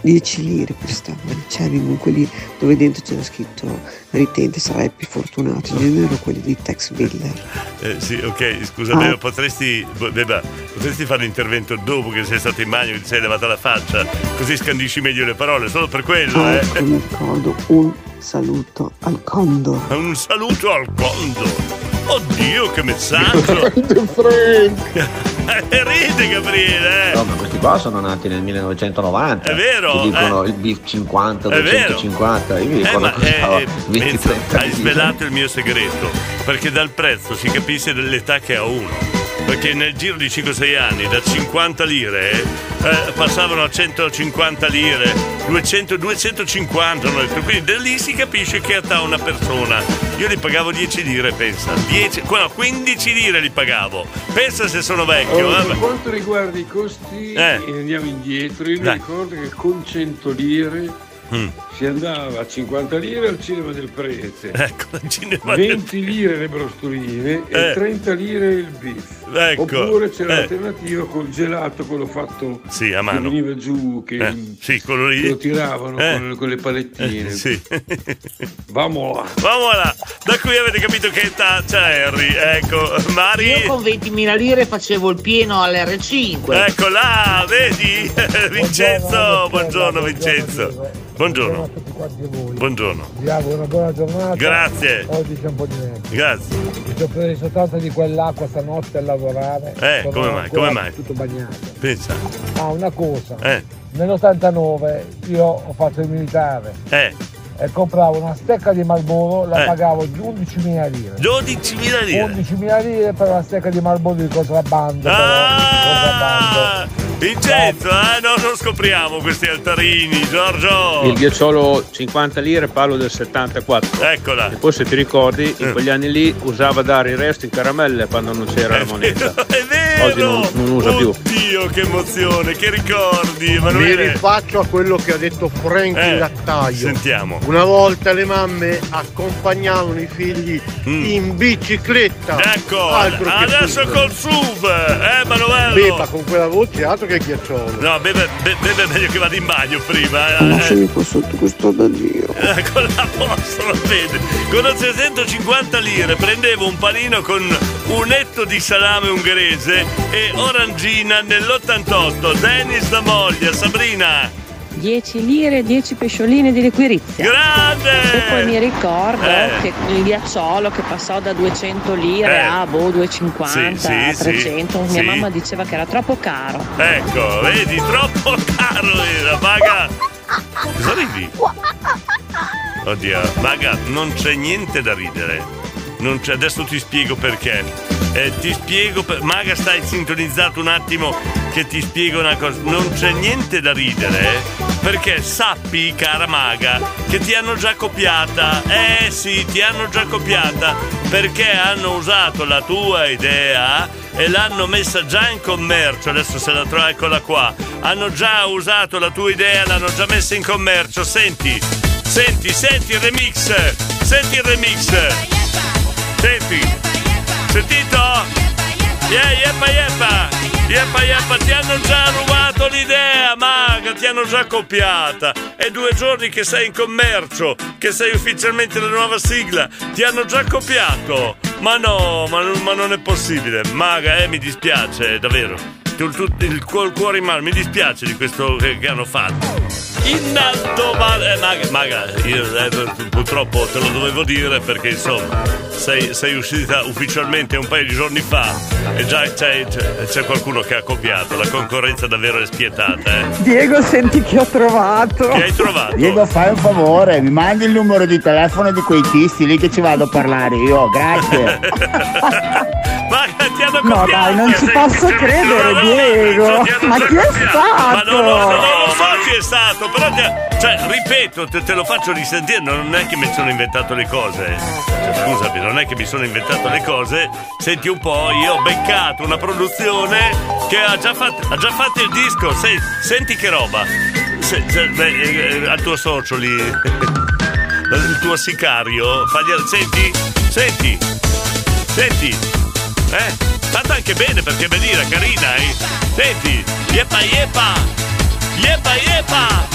10 lire costavano. Cioè vengono quelli dove dentro c'era scritto ritente, sarai più fortunato. In genere quelli di Tex Biller. Eh, sì, ok, scusa, Beba, potresti, Beba, potresti fare l'intervento dopo che sei stato in bagno e ti sei levata la faccia, così scandisci meglio le parole, solo per quello, eh. Ecco, mi ricordo un saluto al Condor. Un saluto al Condor. Oddio, che messaggio! [LAUGHS] Eh, Ride, Gabriele! eh. No, ma questi qua sono nati nel 1990. È vero, Ti dicono eh. il beef 50, È vero. 250. Io mi Eh, ricordo ma che costava eh, 20 Enzo, 30 hai svelato il mio segreto, perché dal prezzo si capisce dell'età che ha uno. Perché nel giro di 5-6 anni da 50 lire eh, passavano a 150 lire, 200, 250 hanno detto. Quindi da lì si capisce che età una persona. Io li pagavo 10 lire, pensa. 10, no, 15 lire li pagavo. Pensa se sono vecchio. Allora, eh, per quanto riguarda i costi, Eh. andiamo indietro, io mi ricordo che con 100 lire Mm. Si andava a 50 lire al cinema del Prete, [LAUGHS] Ecco, cinema del- 20 lire le brostoline Eh. e 30 lire il beef. Ecco, Oppure c'era eh. l'alternativa col gelato, quello fatto Sì, a che mano. veniva giù, che, Eh, sì, quello lì. che lo tiravano Eh. con, con le palettine. Eh, sì. Vamo là. Vamola, da qui avete capito che età c'è Harry. Ecco, Mari. Io con 20.000 lire facevo il pieno all'R5. Ecco là, vedi? Vincenzo, [LAUGHS] buongiorno Vincenzo. Buongiorno. Buongiorno. Vi auguro una buona giornata. Grazie. Oggi c'è un po' di neve. Grazie. Mi sono preso tanto di quell'acqua stanotte a lavorare. Eh, come mai? Come mai? Tutto bagnato. Pensa. Ah, una cosa. Eh, Nell'89 io ho fatto il militare eh, e compravo una stecca di Marlboro, la Eh. pagavo 11.000 lire. 12.000 lire. 11.000 lire per una stecca di Marlboro di contrabbando. però, di contrabbando. Vincenzo, eh, no, non scopriamo questi altarini, Giorgio. Il ghiacciolo 50 lire, parlo del 74. Eccola. E poi se ti ricordi, Eh. in quegli anni lì usava dare il resto in caramelle quando non c'era la moneta. [LAUGHS] È vero. Oggi non, non usa più. Oddio, che emozione, che ricordi, Mi Emanuele. rifaccio a quello che ha detto Frank Eh, lattaio. Sentiamo. Una volta le mamme accompagnavano i figli in bicicletta. Mm. Ecco, adesso SUV. col SUV, eh, Manuello. Beh, ma con quella voce altro che ghiacciolo. No, beve, be- beve meglio che vada in bagno prima. eh. Lasciami qua sotto questo da Dio. Eh, con la posta, lo vede. Con 650 lire prendevo un panino con un etto di salame ungherese e orangina nell'88. Dennis da moglie, Sabrina. 10 lire e 10 pescioline di liquirizia. Grande! E poi mi ricordo Eh. che il ghiacciolo che passò da 200 lire Eh. a boh 250, Sì, sì, sì, 300, mia sì. mamma diceva che era troppo caro. Ecco, vedi, troppo caro era, Maga. Cosa ridi? Oddio, Maga, non c'è niente da ridere. Non c'è, adesso ti spiego perché. Eh, ti spiego, per, Maga stai sintonizzato un attimo che ti spiego una cosa. Non c'è niente da ridere eh, perché sappi, cara Maga, che ti hanno già copiata. Eh sì, ti hanno già copiata perché hanno usato la tua idea e l'hanno messa già in commercio. Adesso se la trovo, eccola qua. Hanno già usato la tua idea, l'hanno già messa in commercio. Senti, senti, senti il remix. Senti il remix. Senti. Sentito? Yeah, yeppa yeppa. Yeppa yeppa, ti hanno già rubato l'idea, maga, ti hanno già copiata. È due giorni che sei in commercio, che sei ufficialmente la nuova sigla. Ti hanno già copiato. Ma no, ma, ma non è possibile. Maga, eh, mi dispiace, davvero. Il, cuor- cuore in mano, mi dispiace di questo che, che hanno fatto. In alto mare. Eh, maga, maga, io eh, purtroppo te lo dovevo dire perché insomma sei, sei uscita ufficialmente un paio di giorni fa e già c'è, c'è- c'è qualcuno che ha copiato. La concorrenza davvero è spietata, eh. Diego, senti che ho trovato. Che hai trovato? Diego, fai un favore, mi mandi il numero di telefono di quei tisti lì che ci vado a parlare io, grazie. [LAUGHS] Maga, ti hanno No, copiato! dai, non ci posso credere, Diego. Ma chi è Ma no, no, no, non lo stato? so chi è stato, però ti cioè, ripeto, te, te lo faccio risentire, non è che mi sono inventato le cose. Cioè, scusami, non è che mi sono inventato le cose. Senti un po', io ho beccato una produzione che ha già fatto, ha già fatto il disco. Se- senti che roba. Se- se- beh, eh, al tuo socio lì, il tuo sicario, fagli, senti, senti, senti. Eh, fatta anche bene perché era carina, eh. Senti, yepa yepa, yepa yepa,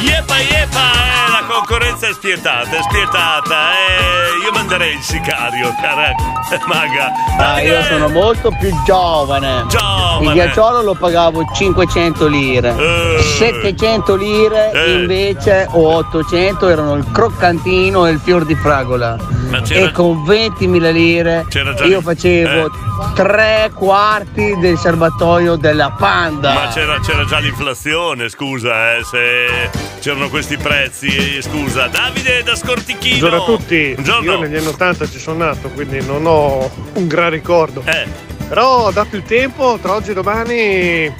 yepa yepa, eh, la concorrenza è spietata, è spietata, eh. Io manderei il sicario, cara [LAUGHS] maga. Ah, io sono molto più giovane. Giovane. Il ghiacciolo lo pagavo 500 lire. Eh. 700 lire Eh. invece o 800 erano il croccantino e il fior di fragola. Ma E con 20.000 lire io facevo eh. Tre quarti del serbatoio della Panda. Ma c'era, c'era già l'inflazione, scusa, eh, se c'erano questi prezzi, eh, scusa. Davide da Scortichino. Buongiorno a tutti. Buongiorno. Io negli anni 80 ci sono nato, quindi non ho un gran ricordo. Eh. Però dato il tempo, tra oggi e domani,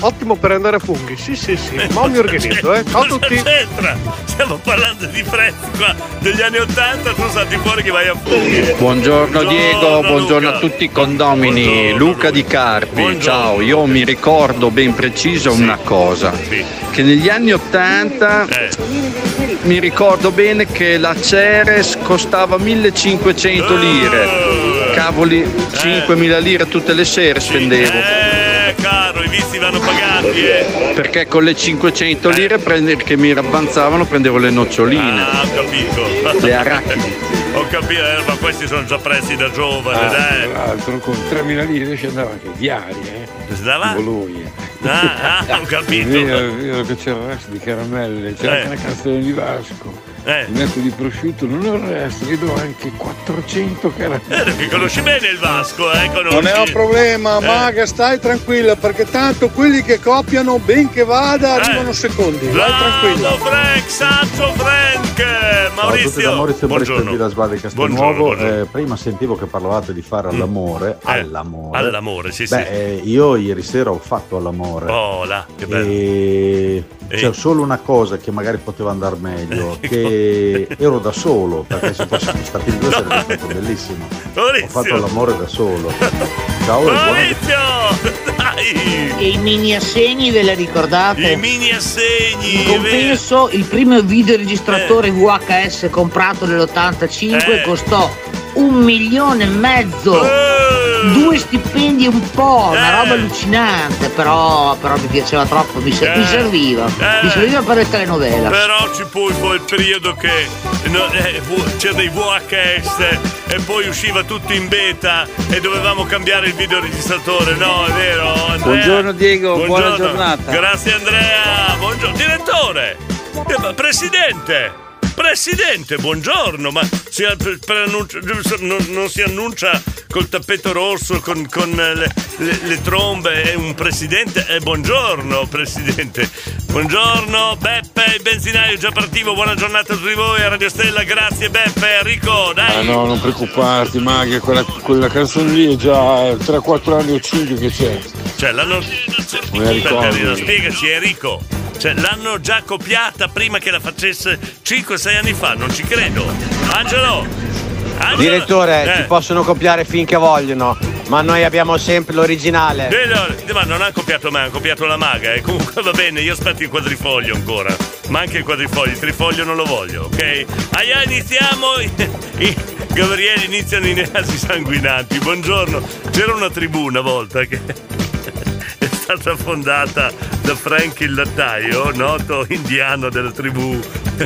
ottimo per andare a funghi. Sì, sì, sì, [LAUGHS] ma mi organizzo, eh. Ciao a Cosa tutti. c'entra? Stiamo parlando di prezzi qua degli anni 80, tu salti fuori che vai a funghi. Buongiorno Diego, buongiorno a tutti i condomini, Luca di Carpi, ciao, io mi ricordo ben preciso una cosa, che negli anni 80 mi ricordo bene che la Ceres costava 1500 lire, cavoli 5000 lire tutte le sere spendevo. Caro, i vizi vanno pagati, eh. Perché con le 500 lire prende- che mi avanzavano prendevo le noccioline, Ah, ho capito. le arachidi. Ho capito, eh, ma questi sono già prezzi da giovane, Ah, dai. tra l'altro con 3.000 lire ci andava anche diaria, eh. Si andava? Bologna. Ah, ah, ho [LAUGHS] È capito. vero, è vero che c'era il resto di caramelle, c'era Eh. anche una canzone di Vasco. Eh. Il metto di prosciutto, non ho il resto, gli do anche 400 caramelle. Eh, che conosci bene il Vasco, eh? Conosci. Non è un problema, Eh. Maga, stai tranquilla, perché tanto quelli che copiano, ben che vada, arrivano secondi. Vai tranquilla. Bravo Frank, saggio Frank! Maurizio, Maurizio, buongiorno. Da Sbade Buongiorno, Castelnuovo. buongiorno. Eh, prima sentivo che parlavate di fare all'amore. all'amore. all'amore, sì, Beh, sì. eh, io ieri sera ho fatto all'amore. Oh, là, che bello. E E- c'è solo una cosa che magari poteva andare meglio, [LAUGHS] che ero da solo, perché se fossimo stati in due sarebbe stato bellissimo. Ho Maurizio. fatto l'amore da solo. Ciao e buona Maurizio! Dai! E i mini assegni ve le ricordate? I mini assegni! In compenso, il primo videoregistratore VHS comprato nell'85 Eh. costò un milione e mezzo. Due stipendi e un po', una Eh. roba allucinante, però, però mi piaceva troppo, mi, ser- mi Eh. serviva. Eh. Mi serviva per le telenovela. Però ci fu poi il periodo che no, eh, vu- c'era dei VHS e poi usciva tutto in beta e dovevamo cambiare il videoregistratore, no? È vero? Andrea? Buongiorno, Diego, buona Buongiorno. giornata. Grazie Andrea, buongiorno. Direttore, Eh, ma presidente. Presidente, buongiorno, ma si, per- per annuncio- non, non si annuncia col tappeto rosso, con, con le, le- le trombe, è un presidente? Eh, buongiorno, presidente. Buongiorno, Beppe, il benzinaio già partivo, buona giornata a tutti voi a Radio Stella, grazie Beppe, Enrico, dai. Ah no, non preoccuparti, Maga, quella, quella canzone lì è già 3-4 anni o 5 che c'è. Cioè, l'hanno. Aspetta, spiegaci, Enrico. Cioè, l'hanno già copiata prima che la facesse 5-6 anni fa, non ci credo. Angelo! Angelo! Direttore, Eh. ci possono copiare finché vogliono, ma noi abbiamo sempre l'originale. Vedo- ma non ha copiato me, ha copiato la maga. E comunque va bene, io aspetto il quadrifoglio ancora. Ma anche il quadrifoglio, il trifoglio non lo voglio, ok? Aia, iniziamo! [LAUGHS] I Gabriele iniziano i nasi sanguinanti. Buongiorno. C'era una tribù una volta che [LAUGHS] è stata fondata da Frank il lattaio, noto indiano della tribù,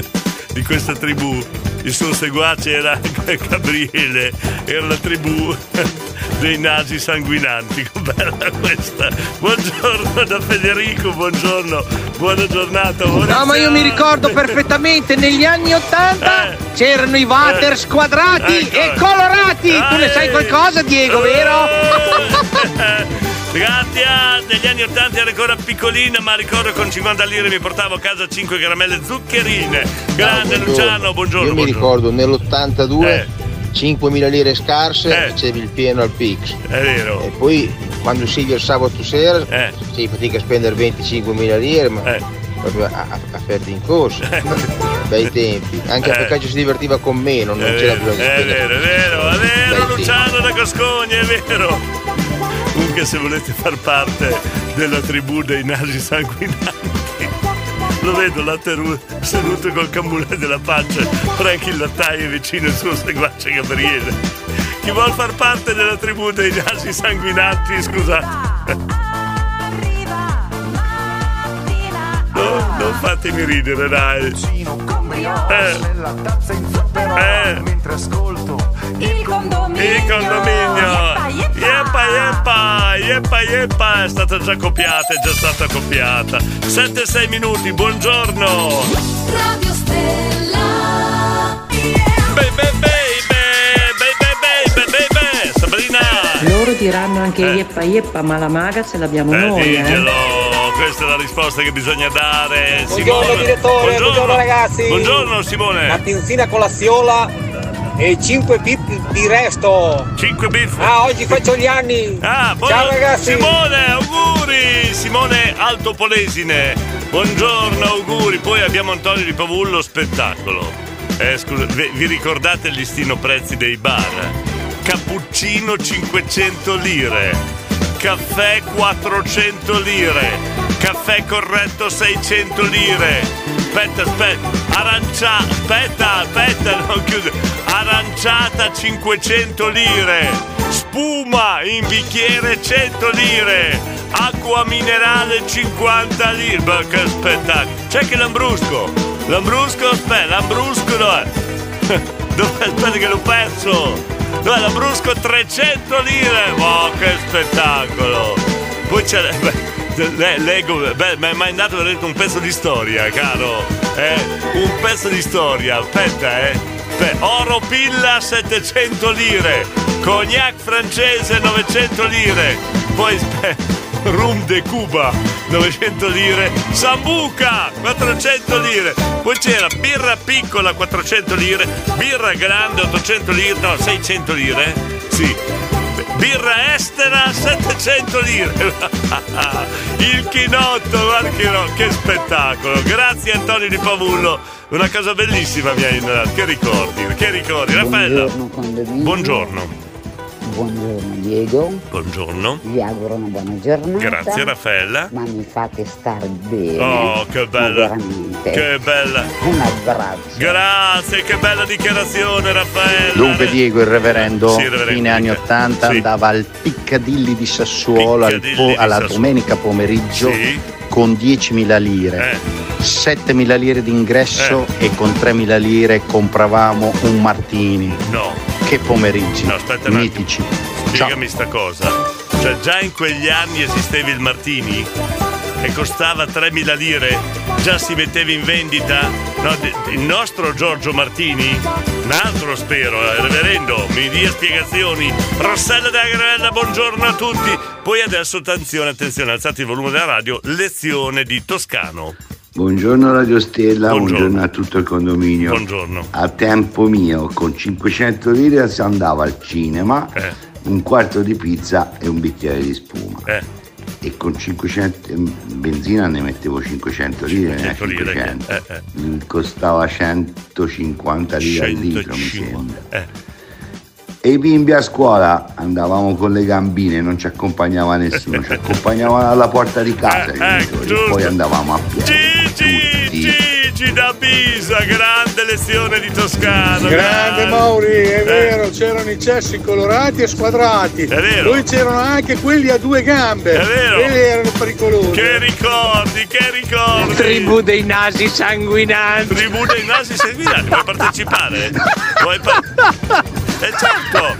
[LAUGHS] di questa tribù. Il suo seguace era [LAUGHS] Gabriele, era la tribù [LAUGHS] dei nasi sanguinanti. Che bella questa! Buongiorno da Federico, buongiorno, buona giornata. No, ma io mi ricordo perfettamente, negli anni 80 c'erano i water squadrati e colorati. Tu ne sai qualcosa, Diego, vero? [LAUGHS] Gatia negli anni 80 era ancora piccolina, ma ricordo con 50 lire mi portavo a casa 5 caramelle zuccherine. Grande Luciano, buongiorno. Io mi buongiorno. ricordo nell'82 5.000 lire scarse facevi il pieno al Pix. È vero. E poi quando uscivi il sabato sera facevi fatica a spendere 25.000 lire, ma proprio a, a, in corsa. [LAUGHS] Bei tempi. Anche Eh. perché ci si divertiva con meno, non È c'era vero, bisogno di è spendere. vero, è vero, è vero, Luciano da Coscogna, è vero. Comunque se volete far parte della tribù dei nasi sanguinanti, lo vedo là teru- seduto col cambulle della pancia, Frank il lattaio vicino al suo seguace Gabriele. Chi vuol far parte della tribù dei nasi sanguinanti, scusa. No, non fatemi ridere, dai. Eh. Eh. Il condominio. Il condominio! Yeppa yeppa! Yeppa yeppa! È stata già copiata, è già stata copiata. 7-6 minuti, buongiorno! Radio Stella. Baby, baby, baby, baby, baby, Sabrina! Loro diranno anche yeppa yeppa, ma la maga ce l'abbiamo Eh, noi, eh. diglielo, questa è la risposta che bisogna dare. Buongiorno Simone. direttore, buongiorno, ragazzi. Buongiorno Simone. Mattinzina con la siola e 5 bip di resto. 5 bip. Ah, oggi faccio gli anni. Ah, buona- Ciao ragazzi. Simone, auguri! Simone Altopolesine, buongiorno, auguri. Poi abbiamo Antonio di Pavullo, spettacolo. Eh, scusa, vi ricordate il listino prezzi dei bar? Cappuccino 500 lire, caffè 400 lire, caffè corretto 600 lire. Aspetta, aspetta, arancia, aspetta, aspetta, non chiude. Aranciata 500 lire, spuma in bicchiere 100 lire, acqua minerale 50 lire. Beh, che spettacolo. C'è che l'ambrusco. L'ambrusco, aspetta, l'ambrusco dov'è? [LAUGHS] Dov'è? Aspetta che l'ho perso. Dov'è l'ambrusco 300 lire? Oh, che spettacolo. Poi c'è... beh, Leggo, beh, mi è mai andato veramente un pezzo di storia, caro. Eh, un pezzo di storia. Aspetta, eh. Oro pilla 700 lire. Cognac francese 900 lire. Poi aspetta. Rum de Cuba 900 lire, Sambuca 400 lire, poi c'era birra piccola 400 lire, birra grande 800 lire, no 600 lire, sì, birra estera 700 lire, [LAUGHS] il chinotto, guarda che, no, che spettacolo, grazie Antonio di Pavullo, una cosa bellissima mi hai innamorato, che ricordi, che ricordi, Raffaella, Buongiorno. Buongiorno, Diego, buongiorno, vi auguro una buona giornata. grazie Raffaella. Ma mi fate star bene. Oh, che Ma bella! veramente. Che bella! Un abbraccio. Grazie, che bella dichiarazione, Raffaella! Dunque Diego il reverendo, Sì, reverendo, fine anni dica. 80 Sì. andava al Piccadilly di Sassuolo al Piccadilly po- di alla Sassuolo. domenica pomeriggio Sì. con 10.000 lire. Eh. 7.000 lire d'ingresso e con 3.000 lire compravamo un martini. No. Che pomeriggi. No, aspetta un attimo. mitici. Spiegami sta cosa. Cioè, già in quegli anni esisteva il Martini e costava 3.000 lire, già si metteva in vendita. No, il nostro Giorgio Martini, un altro spero, eh, reverendo, mi dia spiegazioni. Rossella della Granella, buongiorno a tutti. Poi adesso attenzione, attenzione, alzate il volume della radio, lezione di Toscano. Buongiorno Radio Stella, Buongiorno. buongiorno, a tutto il condominio. Buongiorno. A tempo mio, con 500 lire si andava al cinema, Eh. un quarto di pizza e un bicchiere di spuma. Eh. E con 500 in benzina ne mettevo 500 lire, ne 500 lire, 500. eh, eh. Mm, Costava 150 lire al litro, mi 150. sembra. Eh. E i bimbi a scuola andavamo con le gambine, non ci accompagnava nessuno, ci accompagnavano alla porta di casa Eh, giusto. poi andavamo a piedi. Gigi, Gigi da Pisa, grande lezione di Toscano. Grande Mauri, è vero, c'erano i cessi colorati e squadrati. È vero. Poi c'erano anche quelli a due gambe. È vero. Quelli erano pericolosi. Che ricordi, che ricordi! Tribù dei nasi sanguinanti. Tribù dei nasi sanguinanti, vuoi partecipare? [LAUGHS] Vuoi par- Eh certo!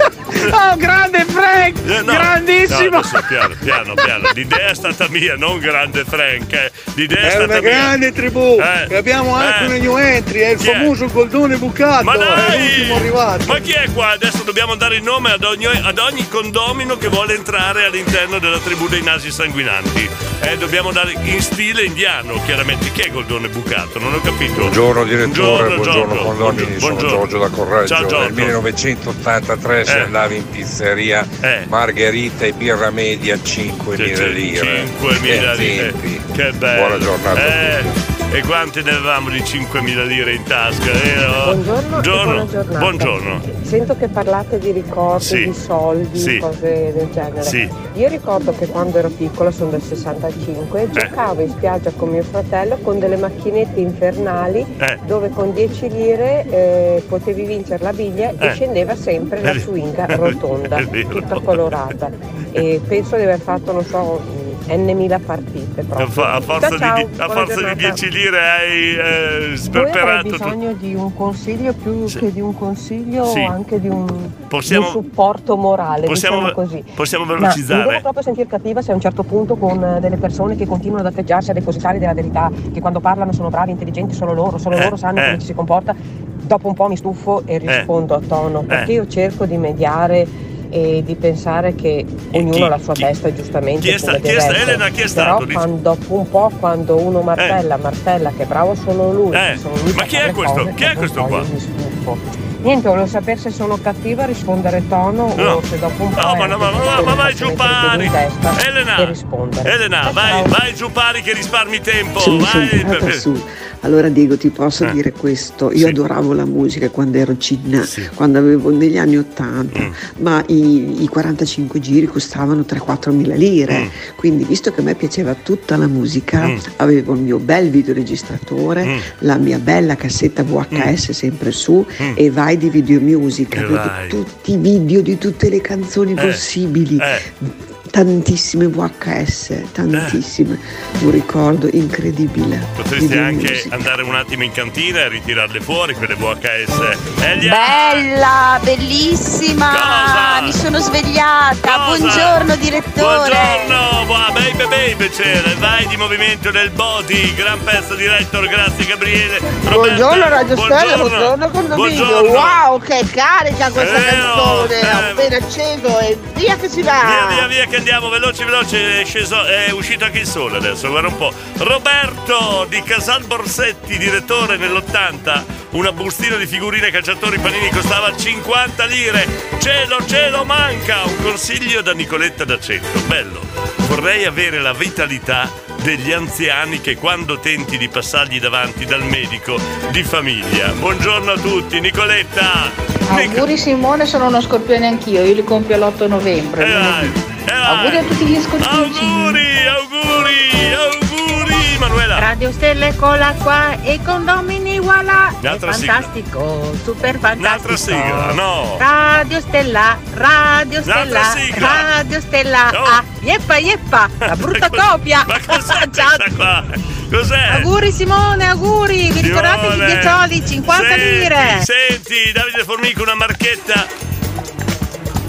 Oh, [LAUGHS] grande Frank! Eh, no. Grandissimo! No, adesso piano, piano, piano. L'idea è stata mia, non grande Frank. eh. L'idea è, È stata una mia. grande tribù. Eh. E abbiamo anche Eh. una new entry, è il Chi è? famoso Goldone Bucato. Ma È dai! arrivato. Ma chi è qua? Adesso dobbiamo dare il nome ad ogni, ad ogni condomino che vuole entrare all'interno della tribù dei nasi sanguinanti. Eh, dobbiamo dare in stile indiano, chiaramente. Chi è Goldone Bucato? Non ho capito. Buongiorno direttore, buongiorno, Giorgio. condomini, sono Buongiorno. Giorgio da Correggio. Ciao, Giorgio. Nel 1983 si Eh. andava in pizzeria Margherita e birra media 5.000 lire. 5.000 Che lire. Che bello. Buona giornata a Eh, e quanti ne avevamo di 5.000 lire in tasca, vero? Buongiorno, e Buongiorno. buona giornata. Buongiorno. Sento che parlate di ricordi, Sì. di soldi, Sì. cose del genere. Sì. Io ricordo che quando ero piccola, sono del 65, giocavo in spiaggia con mio fratello con delle macchinette infernali Eh. dove con 10 lire eh, potevi vincere la biglia Eh. e scendeva sempre la swinga [LAUGHS] rotonda, tutta colorata. E penso di aver fatto, non so, n mila partite A, proprio. fa- a forza, Ciao, ciao, di, a forza di giornata. 10 lire hai eh, sperperato tutto. bisogno di un consiglio più che di un consiglio, Sì. anche di un, Possiamo- di un supporto morale, Possiamo, diciamo così. possiamo Ma mi velocizzare? devo proprio sentir cattiva se a un certo punto con eh, delle persone che continuano ad atteggiarsi a depositari della verità, che quando parlano sono bravi, intelligenti, solo loro, solo Eh, loro sanno eh. come ci si comporta, dopo un po' mi stufo e rispondo a tono, perché io cerco di mediare e di pensare che ognuno ha la sua testa e giustamente chi è sta- chi è sta-. Elena, chi è però stato? Dici- quando, dopo un po' quando uno martella, martella che bravo solo lui Eh, sono lui ma chi è questo? Chi è questo qua? mi stufo. Niente, volevo sapere se sono cattiva a rispondere tono No. o se dopo un po'. No, ma, no, ma, ma, ma, ma vai giù pari! Elena! Elena, vai, vai giù pari che risparmi tempo! Sono vai! andata su. Allora Diego ti posso Eh. dire questo, io adoravo la musica quando ero cinna, quando avevo negli anni 80, Mm. ma i, i 45 giri costavano 3-4 mila lire, Mm. quindi visto che a me piaceva tutta la musica, Mm. avevo il mio bel videoregistratore, Mm. la mia bella cassetta VHS sempre su e vai di video music, avevo tutti i video di tutte le canzoni Eh. possibili. Eh. Tantissime VHS, tantissime, un ricordo incredibile. Potresti anche music. andare un attimo in cantina e ritirarle fuori quelle VHS. Elia! Bella, bellissima! Mi sono svegliata. Buongiorno direttore. Buongiorno, buona baby baby piacere. Vai di movimento del body, gran pezzo di Rector, grazie Gabriele. Roberta, Buongiorno Radio Stella, buongiorno. buongiorno condominio. Buongiorno. Wow, che carica questa vero, canzone! eh. Appena acceso e via che si va! Via, via, via che andiamo, veloci, veloci, è sceso, è uscito anche il sole adesso, guarda un po'. Roberto di Casal Borsetti, direttore nell'80, una bustina di figurine calciatori panini costava 50 lire. Cielo, cielo manca! Un consiglio da Nicoletta d'Accento, bello. Vorrei avere la vitalità degli anziani che quando tenti di passargli davanti dal medico di famiglia. Buongiorno a tutti, Nicoletta! Auguri Simone, sono uno scorpione anch'io, io li compio l'8 novembre. lunedì. Auguri a tutti gli ascoltatori. Auguri, auguri, auguri, Manuela. Radio Stelle con l'acqua e condomini voilà. Un'altra sigla. fantastico, super fantastico. Un'altra sigla, no. Radio Stella, Radio Un'altra Stella, sigla. Radio Stella. Oh. Ah, yeppa yeppa, [LAUGHS] la brutta copia. [LAUGHS] Ciao. Qua. Cos'è? Auguri Simone, auguri, vi ricordate di. Piazzoli, 50 Senti, lire. Senti, Davide Formico, una marchetta.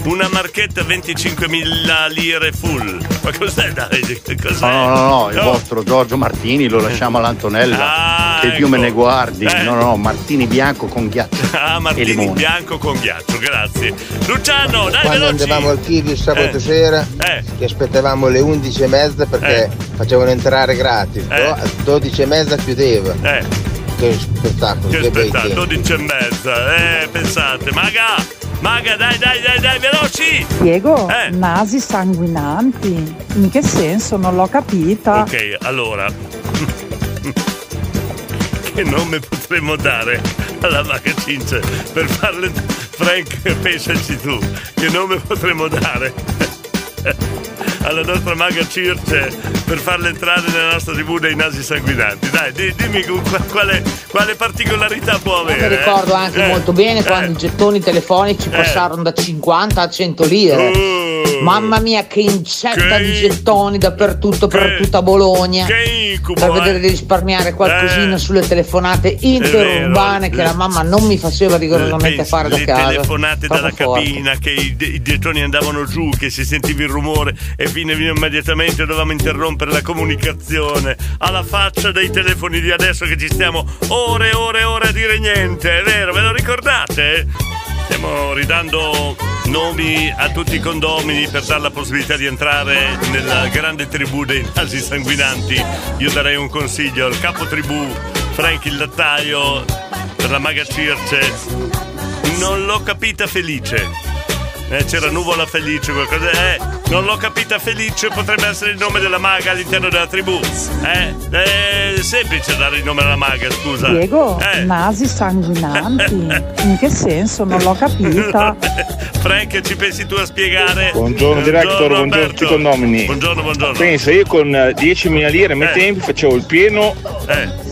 Una marchetta 25.000 lire full. Ma cos'è Davide? Cos'è? No, no, no, no, il vostro Giorgio Martini lo lasciamo all'Antonella. Ah, che più ecco. me ne guardi. Eh. No, no, no, Martini bianco con ghiaccio. [LAUGHS] Ah, e Martini limone. bianco con ghiaccio, grazie. Luciano, dai, Quando veloci. andavamo al Kiwi sabato Eh. sera, Eh. che aspettavamo le 11 e mezza perché facevano entrare gratis, Eh. no? alle 12 e mezza chiudeva. Eh. Che spettacolo, Che tempi. 12 e mezza, eh, pensate. Maga, Maga, dai, dai, dai, dai, veloci. Diego, Eh. nasi sanguinanti. In che senso? Non l'ho capita. Ok, allora. [LAUGHS] che nome potremmo dare alla Maga Cince per farle. Frank, [LAUGHS] pensaci tu. Che nome potremmo dare? [LAUGHS] alla nostra maga Circe per farla entrare nella nostra tribù dei nasi sanguinanti. Dai, di- dimmi qua- quale, quale particolarità può avere. Mi ricordo eh? anche Eh, molto bene quando eh. i gettoni telefonici passarono da 50 a 100 lire. Oh. Mamma mia, che incetta Che di gettoni dappertutto per che- tutta Bologna. Che incubo, per vedere eh. di risparmiare qualcosina Eh. sulle telefonate interurbane che la mamma non mi faceva rigorosamente fare da le casa. telefonate Troppo dalla forte. cabina che i, i gettoni andavano giù che si sentiva il rumore e finiva immediatamente dovevamo interrompere la comunicazione alla faccia dei telefoni di adesso che ci stiamo ore e ore e ore a dire niente è vero ve lo ricordate? Stiamo ridando nomi a tutti i condomini per dare la possibilità di entrare nella grande tribù dei nasi sanguinanti. Io darei un consiglio al capo tribù, Frank il lattaio, per la maga Circe. Non l'ho capita felice. Eh, c'era nuvola felice, qualcosa. Eh, non l'ho capita felice, potrebbe essere il nome della maga all'interno della tribù. Eh, è semplice dare il nome alla maga, scusa. Diego, Eh. nasi sanguinanti. [LAUGHS] In che senso? Non l'ho capita. Frank, ci pensi tu a spiegare? Buongiorno director, buongiorno a Alberto. tutti i condomini. Buongiorno, buongiorno. Pensa, io con eh, 10.000 lire ai miei Eh. tempi facevo il pieno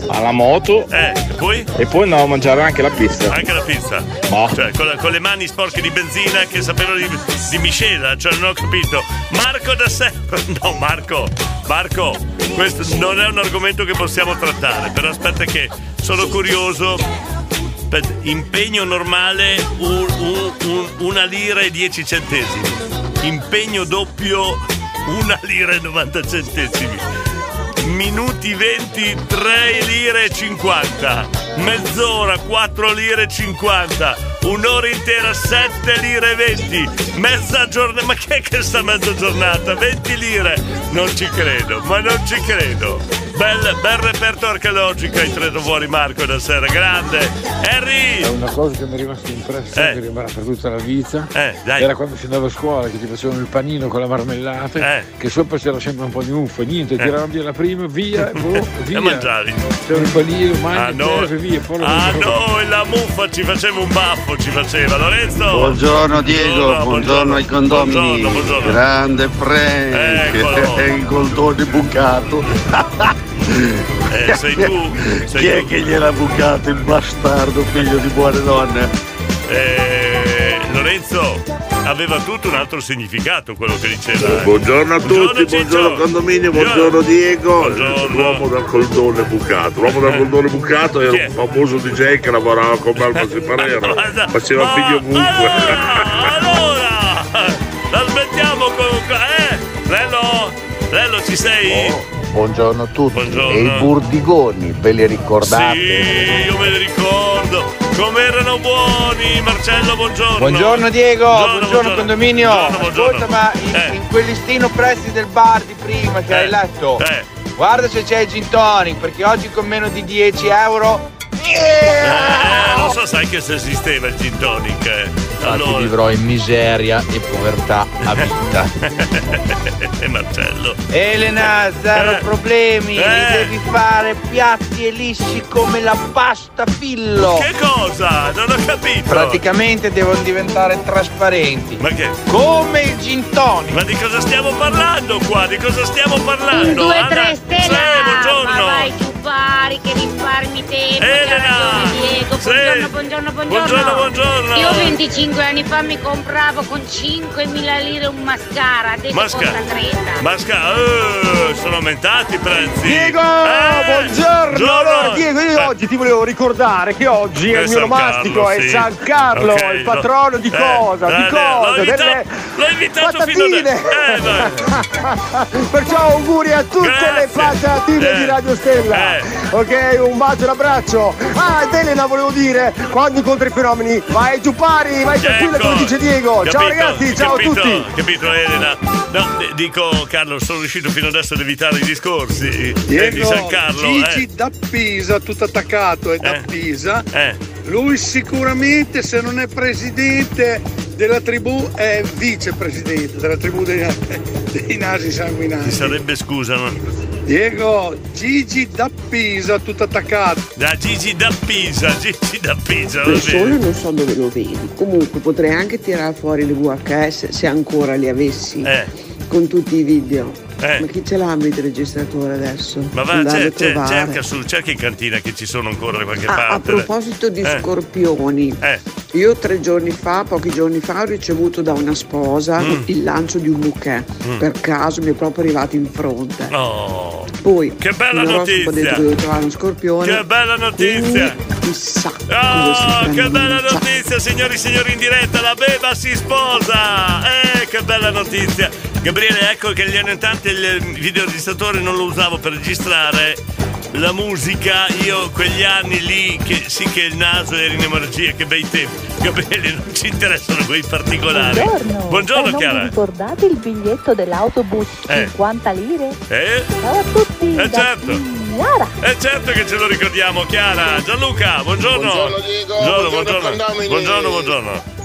alla moto Eh, e poi? e poi andavo a mangiare anche la pizza. Anche la pizza. Cioè, con, la- con le mani sporche di benzina che sapevano di, di miscela, cioè non ho capito. Marco da sé. [LAUGHS] No, Marco, Marco, questo non è un argomento che possiamo trattare, però aspetta che sono curioso. Aspetta, impegno normale un- un- un- una lira e 10 centesimi. Impegno doppio una lira e 90 centesimi. Minuti 20, 3 lire e 50. Mezz'ora, 4 lire e 50. Un'ora intera, 7 lire e 20. Mezza giornata, ma che è che sta mezza giornata? 20 lire? Non ci credo, ma non ci credo. Bel, bel reperto archeologico hai tirato fuori Marco da sera, grande. Harry! È una cosa che mi è rimasta impressa, Eh. che rimarrà per tutta la vita. Eh, dai. Era quando si andava a scuola che ti facevano il panino con la marmellata, Eh. che sopra c'era sempre un po' di muffa, niente, tiravano via la prima, via, [LAUGHS] boh, via. E mangiavi. C'era il panino, mangi, A noi, serve, via, poi a mangiavo. noi la muffa ci faceva un baffo, ci faceva Lorenzo. Buongiorno Diego, buongiorno, ai condomini. Buongiorno, buongiorno. Grande Frank, Eccolo. è [LAUGHS] il goldone bucato. [LAUGHS] Eh, sei tu, sei Chi è tu. che gliel'ha bucato il bastardo figlio di buone donne? Eh, Lorenzo aveva tutto un altro significato quello che diceva. eh. Buongiorno a tutti, Buongiorno, buongiorno, condominio, buongiorno Diego, l'uomo dal coldone bucato. L'uomo dal coldone bucato Chi era un famoso DJ che lavorava con Malma Separero, [LAUGHS] faceva Ma- figli ovunque. Allora, la smettiamo con... Eh, Lello, Lello ci sei? Buongiorno a tutti. Buongiorno. E i burdigoni, ve li ricordate? Sì, io me li ricordo. Come erano buoni, Marcello, buongiorno. Buongiorno Diego, Buongiorno, buongiorno, condominio. Buongiorno, buongiorno. Ascolta, ma in, Eh. in quel listino prezzi del bar di prima che Eh. hai letto, Eh. guarda se c'è il gin tonic, perché oggi con meno di 10 euro. Eh, non so, sai che se esisteva il gin tonic. Eh. Allora. vivrò in miseria e povertà a vita. [LAUGHS] e Marcello. Elena, zero Eh. problemi, Eh. li devi fare piatti e lisci come la pasta fillo. Che cosa? Non ho capito. Praticamente devono diventare trasparenti. Ma che? Come il gin tonic. Ma di cosa stiamo parlando qua? Di cosa stiamo parlando? Un 2 Anna- 3 stella! Sì, buongiorno. Ma vai tu pari che risparmi tempo, Elena! Diego. Sì. Buongiorno, buongiorno, buongiorno. Buongiorno, buongiorno. Io 25 anni fa mi compravo con 5.000 lire un mascara, adesso Mascara. costa 30. Mascara, eh, sono aumentati i prezzi. Diego, Eh, buongiorno! buongiorno. Allora, Diego, io Eh. oggi ti volevo ricordare che oggi è È il mio nomastico, Carlo, è sì. San Carlo, Ok, il patrono di eh, cosa? eh, di eh, cosa? l'ho invitato- Delle l'ho invitato fino patatine! Eh, [LAUGHS] Perciò auguri a tutte le patatine Eh. di Radio Stella. Ok, un bacio, un abbraccio. Ah, ed Elena volevo dire, quando incontri i fenomeni, vai giù pari, vai tranquilla Ecco, come dice Diego. ciao capito, ragazzi, ciao capito, a tutti. Capito Elena? No, dico Carlo, sono riuscito fino adesso ad evitare i discorsi eh, di Diego, San Carlo. Gigi eh. da Pisa, tutto attaccato, è da Eh. Pisa. Eh. Lui sicuramente se non è presidente della tribù è vicepresidente della tribù dei, dei nasi Ci sanguinanti. sarebbe scusa, no? Diego, Gigi da Pisa, tutto attaccato. Da Gigi da Pisa, Gigi da Pisa, Il sole non so dove lo vedi. Comunque potrei anche tirare fuori le VHS se ancora li avessi. Eh. Con tutti i video. Eh. Ma chi ce l'ha il videoregistratore adesso? Ma va, cer- trovare. cerca, su, cerca in cantina che ci sono ancora da qualche Ah, parte. a proposito di Eh. scorpioni, Eh. io tre giorni fa, pochi giorni fa, ho ricevuto da una sposa Mm. il lancio di un bouquet. Mm. Per caso mi è proprio arrivato in fronte. Oh, Poi che bella un notizia! che devo trovare uno scorpione. Che bella notizia! Quindi, chissà Oh, che bella notizia, signori e signori in diretta, la beba si sposa! Eh, che bella notizia! Gabriele, ecco che negli anni 80 il videoregistratore non lo usavo per registrare la musica, io quegli anni lì, che sì che il naso era in emorragia, che bei tempi. [LAUGHS] Gabriele, non ci interessano quei particolari. Buongiorno. Buongiorno, Eh, non Chiara. vi ricordate il biglietto dell'autobus Eh. 50 lire? Eh? Ciao a tutti. Eh certo. Chiara. Eh certo che ce lo ricordiamo, Chiara. Gianluca, buongiorno. Buongiorno, Diego. Buongiorno, Buongiorno, buongiorno. Buongiorno, buongiorno.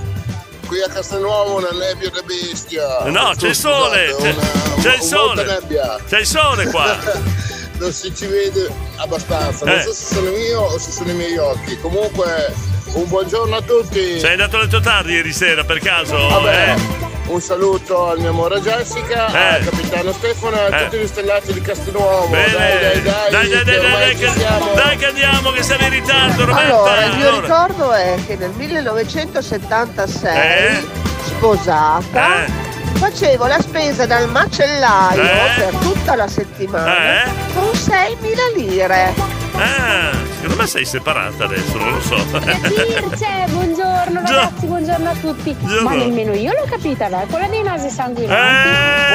Qui a Castelnuovo una nebbia da bestia. No, c'è il sole, c'è, una- c'è il sole. C'è il sole qua. [LAUGHS] non si ci vede abbastanza. Non Eh. so se sono io o se sono i miei occhi. Comunque, un buongiorno a tutti. Sei andato a letto tardi ieri sera per caso? Vabbè, Eh? un saluto al mio amore Jessica, Eh. al capitano Stefano e a Eh. tutti gli stellati di Castelnuovo. Bene. Dai, dai, dai, dai, dai, che dai, dai, che, dai che andiamo, che siamo in ritardo, Roberta. Allora, il mio Allora. ricordo è che nel 1976, Eh? sposata, Eh? facevo la spesa dal macellaio Eh? per tutta la settimana Eh? con 6.000 lire. Ah, secondo me sei separata adesso, non lo so. Virce, buongiorno ragazzi, buongiorno a tutti. Ma nemmeno io l'ho capita, la quella dei nasi sanguinanti.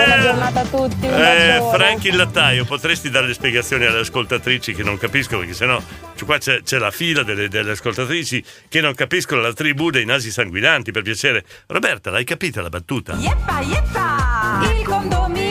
Buona giornata a tutti. un Eh. Frank il lattaio, potresti dare le spiegazioni alle ascoltatrici che non capiscono, perché sennò cioè, qua c'è, c'è la fila delle, delle ascoltatrici che non capiscono la tribù dei nasi sanguinanti, per piacere. Roberta, l'hai capita la battuta? Yeppa, yeppa! Il condominio!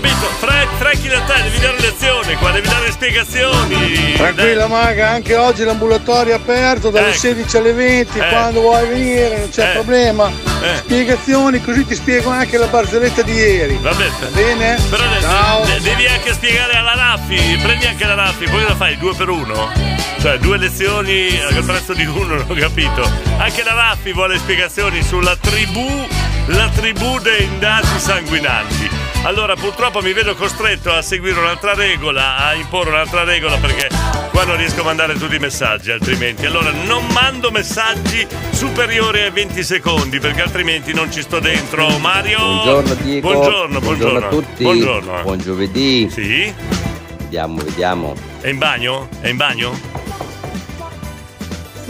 Capito? Frank, Frank il lattaio, devi dare lezione qua, devi dare spiegazioni. Tranquilla Maga, anche oggi l'ambulatorio è aperto dalle Ecco. 16 alle 20, Eh. quando vuoi venire non c'è Eh. problema. Eh. Spiegazioni, così ti spiego anche la barzelletta di ieri. Va bene. bene? Però Ciao. de- devi anche spiegare alla Raffi, prendi anche la Raffi, poi la fai due per uno? Cioè due lezioni al prezzo di uno, [LAUGHS] non ho capito. Anche la Raffi vuole spiegazioni sulla tribù, la tribù dei nasi sanguinanti. Allora purtroppo mi vedo costretto a seguire un'altra regola, a imporre un'altra regola perché qua non riesco a mandare tutti i messaggi altrimenti. Allora non mando messaggi superiori ai 20 secondi perché altrimenti non ci sto dentro. Mario! Buongiorno Diego. Buongiorno, buongiorno. a tutti. Buongiorno. Buon giovedì. Sì? Vediamo, vediamo. È in bagno? È in bagno?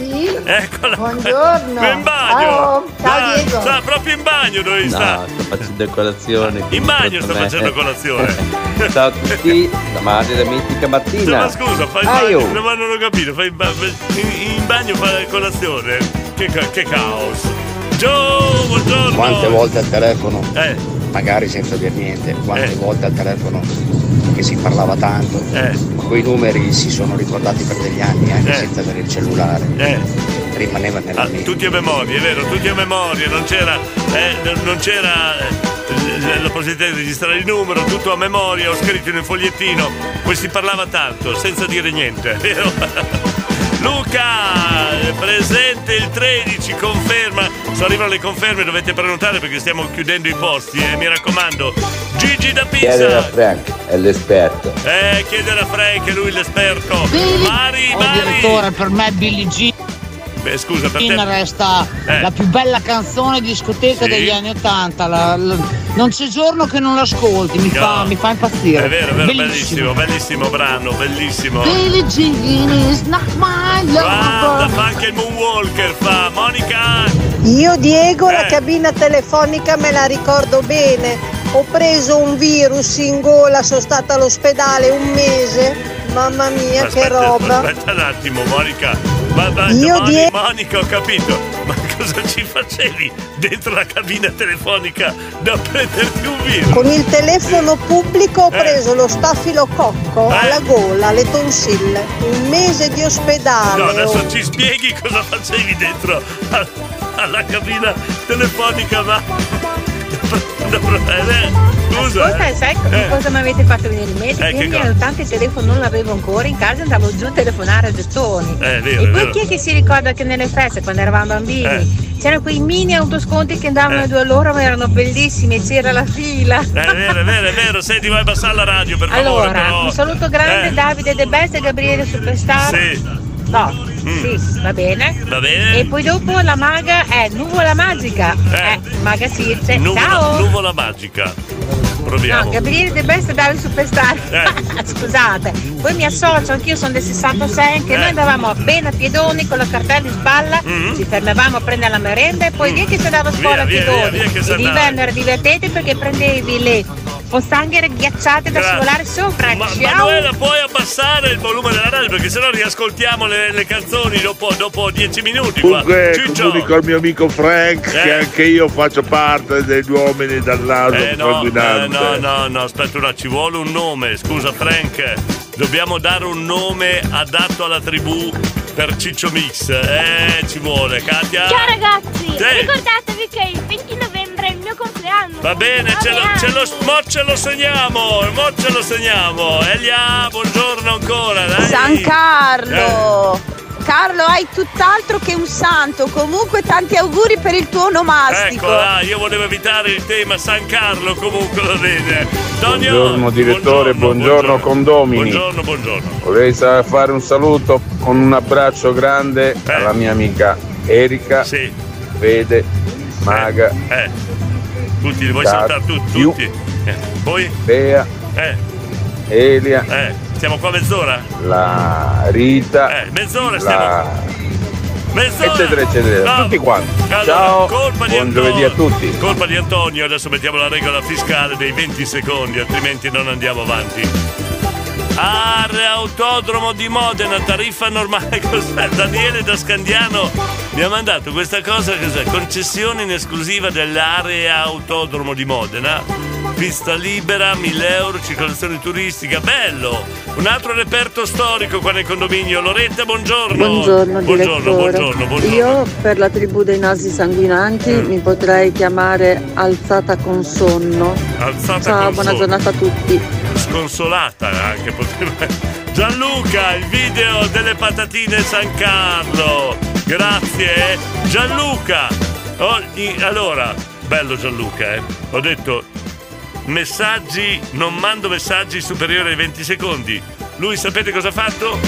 Sì. Eccola. Buongiorno. In bagno. Ciao. Ciao, Diego. Sta proprio in bagno dove sta. No, sto facendo colazione. In bagno sta Me. facendo colazione. [LAUGHS] Ciao a tutti, da Mario da Mitica Martina. ma scusa, fai in bagno, non, ma non ho capito, fai in, ba- in- in bagno fai colazione? Che, che caos. Gio, buongiorno. Quante volte al telefono, Eh. magari senza dire niente, quante Eh. volte al telefono che si parlava tanto, quei numeri si sono ricordati per degli anni anche Eh. senza avere il cellulare, Eh. rimaneva nella Ah, mente. tutti a memoria, è vero, tutti a memoria, non c'era, eh, non- c'era eh, la possibilità di registrare il numero, tutto a memoria, ho scritto in un fogliettino, poi si parlava tanto, senza dire niente, vero? [LAUGHS] Luca, presente il 13, conferma, se arrivano le conferme dovete prenotare perché stiamo chiudendo i posti, eh, mi raccomando. Gigi da Chiedere a Pisa, Frank, è l'esperto. eh, chiedere a Frank, è lui l'esperto. Mari, Oh, Mari. direttore, per me Billie Jean Beh, scusa, per te... resta Eh. la più bella canzone di discoteca Sì. degli anni Ottanta. la- la- non c'è giorno che non l'ascolti, mi, fa, No. mi fa impazzire. È vero, è vero, Bellissimo. bellissimo, bellissimo brano, bellissimo. Billie Jean is not my Guarda, lover. fa anche il Moonwalker, fa Monica. Io Diego la Eh. cabina telefonica me la ricordo bene. Ho preso un virus in gola, sono stata all'ospedale un mese. Mamma mia, che Aspetta, roba. Aspetta un attimo, Monica. Ma, ma- Io Moni- die- Monica, ho capito. Ma cosa ci facevi dentro la cabina telefonica da prenderti un virus? Con il telefono pubblico ho Eh. preso lo stafilococco alla gola, alle tonsille. Un mese di ospedale. No, adesso oh. ci spieghi cosa facevi dentro a- alla cabina telefonica, ma. Eh, Scusa. Ascolta, eh. sai Eh. cosa mi avete fatto venire in mente? Eh, che negli anni 80 il telefono non l'avevo ancora, in casa andavo giù a telefonare a gettoni. Eh, vero, e poi chi è che si ricorda che nelle feste, quando eravamo bambini, Eh. c'erano quei mini autosconti che andavano Eh. a due all'ora, ma erano bellissimi e c'era la fila. Eh, È vero, è vero, è vero. Senti, vai a abbassare la radio, per favore. Allora, però. un saluto grande Eh, Davide De Best e Gabriele Superstar. Sì. No, sì, va bene. Va bene. E poi dopo la maga è Nuvola Magica. Eh. Eh, Maga Sirce. Nuvola, Ciao! nuvola magica. Proviamo. No, Gabriele De Best e Davide Superstar. Eh. [LAUGHS] Scusate, poi mi associo, anch'io sono del 66, anche Eh. noi andavamo appena a piedoni con la cartella in spalla, ci fermavamo a prendere la merenda e poi via che si andava a scuola Mm. Via, a via, piedoni. via, via si e andava. l'inverno era divertente perché prendevi le pozzanghere ghiacciate da Grazie. scivolare sopra. Ma, Ciao! Manuela, puoi abbassare il volume della radio perché sennò riascoltiamo le, le canzoni dopo, dopo dieci minuti. Qua. Comunque comunico al mio amico Frank Eh. che anche io faccio parte degli uomini dal naso Eh no, eh, no, no, no, aspetta un attimo, ci vuole un nome, scusa Frank, dobbiamo dare un nome adatto alla tribù per Ciccio Mix, eh, ci vuole, Katia? Ciao ragazzi, Sì. ricordatevi che il 20 novembre è il mio compleanno. Va bene, ce lo, ce lo, mo ce lo segniamo, mo ce lo segniamo. Elia, buongiorno ancora, dai. San Carlo! Eh. Carlo, hai tutt'altro che un santo. Comunque, tanti auguri per il tuo onomastico. Ecco, là, io volevo evitare il tema San Carlo, comunque va bene. Tonio, Buongiorno direttore, buongiorno, condomini. Buongiorno, buongiorno. Vorrei fare un saluto con un abbraccio grande alla mia amica Erika, Fede, Maga, Eh, tutti, li vuoi Cat- salutare tutti? Più. tutti? Eh, poi? Bea, Eh, Elia, eh, stiamo qua mezz'ora? la Rita, Eh, mezz'ora stiamo. la... Mezz'ora! eccetera eccetera, No. tutti quanti. Allora, Ciao, colpa di buon Antonio. giovedì a tutti. Colpa di Antonio, adesso mettiamo la regola fiscale dei 20 secondi, altrimenti non andiamo avanti. Area Autodromo di Modena, tariffa normale. [LAUGHS] Cos'è? Daniele da Scandiano mi ha mandato questa cosa, cos'è? Concessione in esclusiva dell'area Autodromo di Modena. Pista libera, 1000 euro, circolazione turistica, bello! Un altro reperto storico qua nel condominio. Loretta, buongiorno. Buongiorno, buongiorno, buongiorno, buongiorno. Io per la tribù dei nasi sanguinanti mi potrei chiamare Alzata con sonno. Alzata Ciao, con buona sonno. giornata a tutti. sconsolata anche potrebbe Gianluca il video delle patatine San Carlo grazie. Gianluca Oh, i- allora bello Gianluca eh. ho detto messaggi non mando messaggi superiori ai 20 secondi lui sapete cosa ha fatto?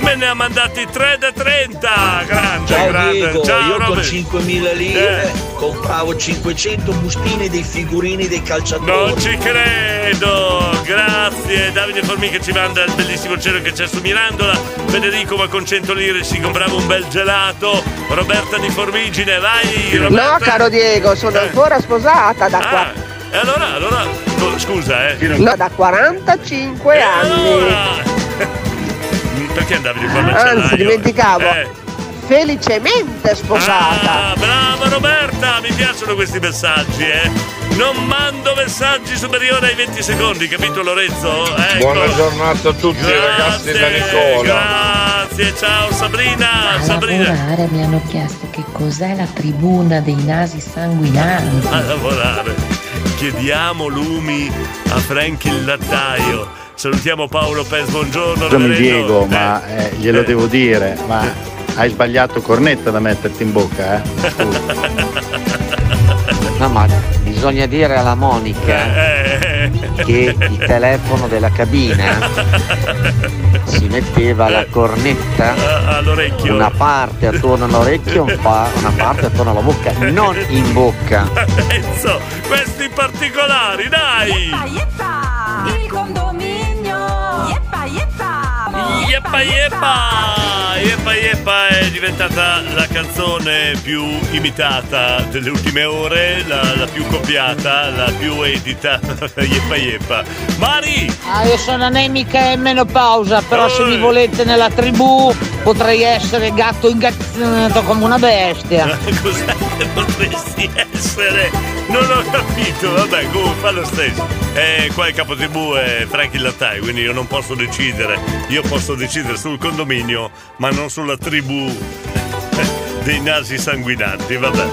me ne ha mandati 3 da 30 grande Ciao grande Diego, ciao io con Robert. 5.000 lire Eh. compravo 500 bustine dei figurini dei calciatori. Non ci credo! Grazie! Davide Formica ci manda il bellissimo cielo che c'è su Mirandola. Federico ma con 100 lire si comprava un bel gelato. Roberta di Formigine, vai! Roberta! No, caro Diego, sono Eh. ancora sposata da, qua- Ah, e allora, allora, scusa, eh. no, da 45 anni. Perché andavi di al Anzi, dimenticavo. Eh. Felicemente sposata. Ah, brava Roberta, mi piacciono questi messaggi, eh. Non mando messaggi superiori ai 20 secondi, capito Lorenzo? Ecco. Buona giornata a tutti ragazzi da Nicola. Grazie, ciao Sabrina, A Sabrina. lavorare mi hanno chiesto che cos'è la tribuna dei nasi sanguinanti. A lavorare. Chiediamo lumi a Frank il lattaio. Salutiamo Paolo Pes, buongiorno. Scusami. Diego, Eh, ma eh, glielo eh. devo dire, ma hai sbagliato cornetta da metterti in bocca, eh? No, ma bisogna dire alla Monica Eh, che il telefono della cabina si metteva la cornetta Ah, all'orecchio. una parte attorno all'orecchio una parte attorno alla bocca, non in bocca. [LAUGHS] Questi particolari, dai! Il condominio! Yeppa, yeppa! Yeppa yeppa! Yeppa yeppa è diventata la canzone più imitata delle ultime ore, la, la più copiata, la più editata. [LAUGHS] yeppa yeppa. Mari! Ah, io sono anemica e menopausa, però se Eh. mi volete nella tribù potrei essere gatto ingazzato come una bestia. [LAUGHS] Cos'è che potresti essere? Non ho capito, vabbè, comunque fa lo stesso. Eh, qua il capo tribù è Frank il lattaio, quindi io non posso decidere. Io posso decidere sul condominio, ma non sulla tribù [LAUGHS] dei nasi sanguinanti, vabbè.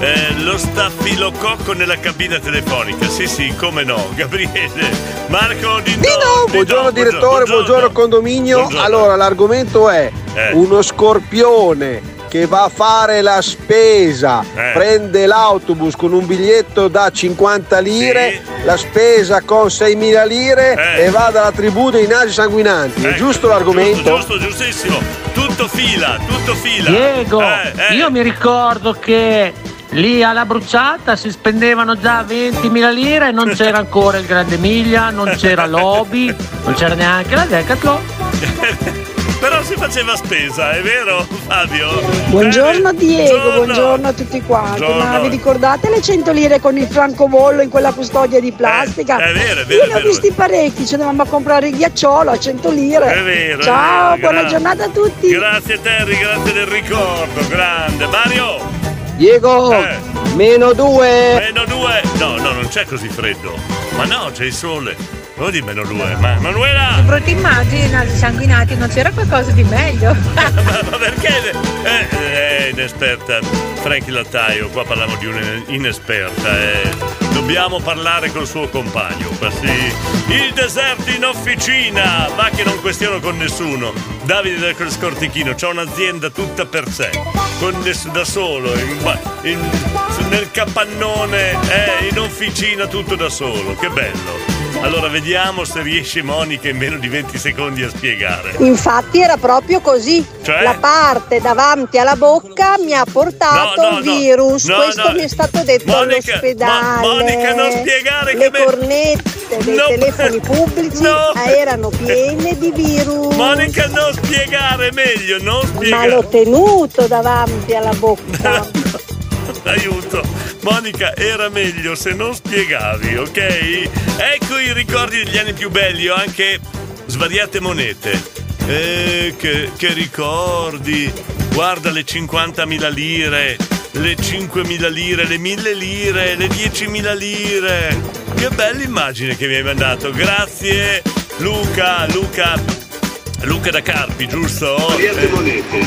Eh, lo staffilococco nella cabina telefonica, sì sì, come no, [LAUGHS] Gabriele, Marco Dino, Dino, buongiorno direttore, buongiorno condominio. Buongiorno. Allora, l'argomento è Eh. uno scorpione che va a fare la spesa, Eh. prende l'autobus con un biglietto da 50 lire, la spesa con 6.000 lire Eh. e va dalla tribù dei nasi sanguinanti. È Ecco, giusto l'argomento? Giusto, giusto, giustissimo. Tutto fila, tutto fila. Diego, Eh, eh. io mi ricordo che lì alla bruciata si spendevano già 20.000 lire e non c'era ancora il Grande Miglia, non c'era [LAUGHS] l'Obi, non c'era neanche la Decathlon. [LAUGHS] Però si faceva spesa, è vero Fabio? Buongiorno Eh, Diego, buongiorno a tutti quanti. Buongiorno. Ma vi ricordate le 100 lire con il francobollo in quella custodia di plastica? è vero, è vero, Io è ne ho vero. visti parecchi, ci dovevamo comprare il ghiacciolo a 100 lire. È vero. è Ciao, vero, buona gra- giornata a tutti. Grazie Terry, grazie del ricordo, grande. Mario, Diego, Eh. meno due. meno due. No, no, non c'è così freddo. Ma no, c'è il sole. Non dimmelo lui, ma Manuela! Di brutte immagini, nasi sanguinati, non c'era qualcosa di meglio? [LAUGHS] ma, ma perché? Eh, è inesperta. Frankie Lattaio, qua parliamo di un'inesperta. Eh. Dobbiamo parlare col suo compagno. Questi, il deserto in officina, ma che non questiono con nessuno. Davide del Scortichino, c'ha un'azienda tutta per sé, con da solo, in, in, nel capannone, eh, in officina, tutto da solo. Che bello. Allora vediamo se riesce Monica in meno di 20 secondi a spiegare. Infatti era proprio così. Cioè? La parte davanti alla bocca mi ha portato No, no, virus. No, Questo mi è stato detto Monica, all'ospedale. Mo- Monica, non spiegare Le che me- cornette dei No. telefoni pubblici No. erano piene di virus. Monica, non spiegare meglio, non Ma spiegare. l'ho tenuto davanti alla bocca. [LAUGHS] Aiuto. Monica, era meglio se non spiegavi, ok? Ecco i ricordi degli anni più belli, ho anche svariate monete. Eh, che, che ricordi! Guarda le 50.000 lire, le 5.000 lire, le 1.000 lire, le 10.000 lire. Che bella immagine che mi hai mandato. Grazie Luca, Luca. Luca da Carpi, giusto? Eh,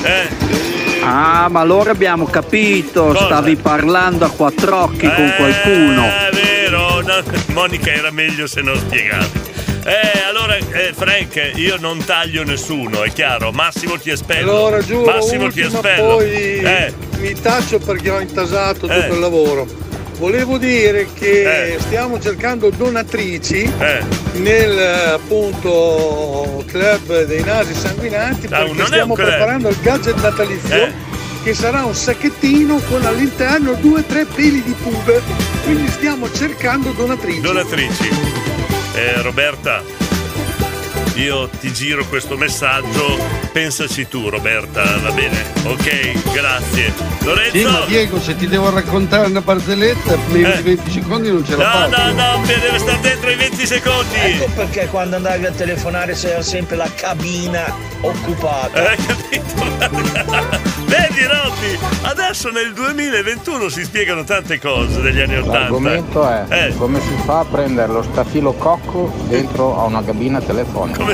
eh. Ah, ma allora abbiamo capito, Cosa? stavi parlando a quattro occhi con qualcuno. È vero, no, Monica era meglio se non spiegavi. Eh, allora, eh, Frank, io non taglio nessuno, è chiaro. Massimo ti espello. Allora giuro, Massimo ti espello. poi Eh, mi taccio perché ho intasato tutto Eh. il lavoro. Volevo dire che Eh. stiamo cercando donatrici eh. nel appunto club dei nasi sanguinanti Ah, non è perché stiamo preparando il gadget natalizio Eh. che sarà un sacchettino con all'interno due o tre peli di pube. Quindi stiamo cercando donatrici. Donatrici. Eh, Roberta, io ti giro questo messaggio. Pensaci tu, Roberta, va bene? Ok, grazie. Lorenzo. Sì, ma Diego, se ti devo raccontare una barzelletta, meno Eh. di 20 secondi non ce la No, faccio. no, no, deve stare dentro i 20 secondi. Ecco perché quando andavi a telefonare c'era sempre la cabina occupata. Eh, capito? [LAUGHS] Vedi Robby, adesso nel 2021 si spiegano tante cose degli anni 80. L'argomento è Eh. come si fa a prendere lo stafilococco dentro a una cabina telefonica.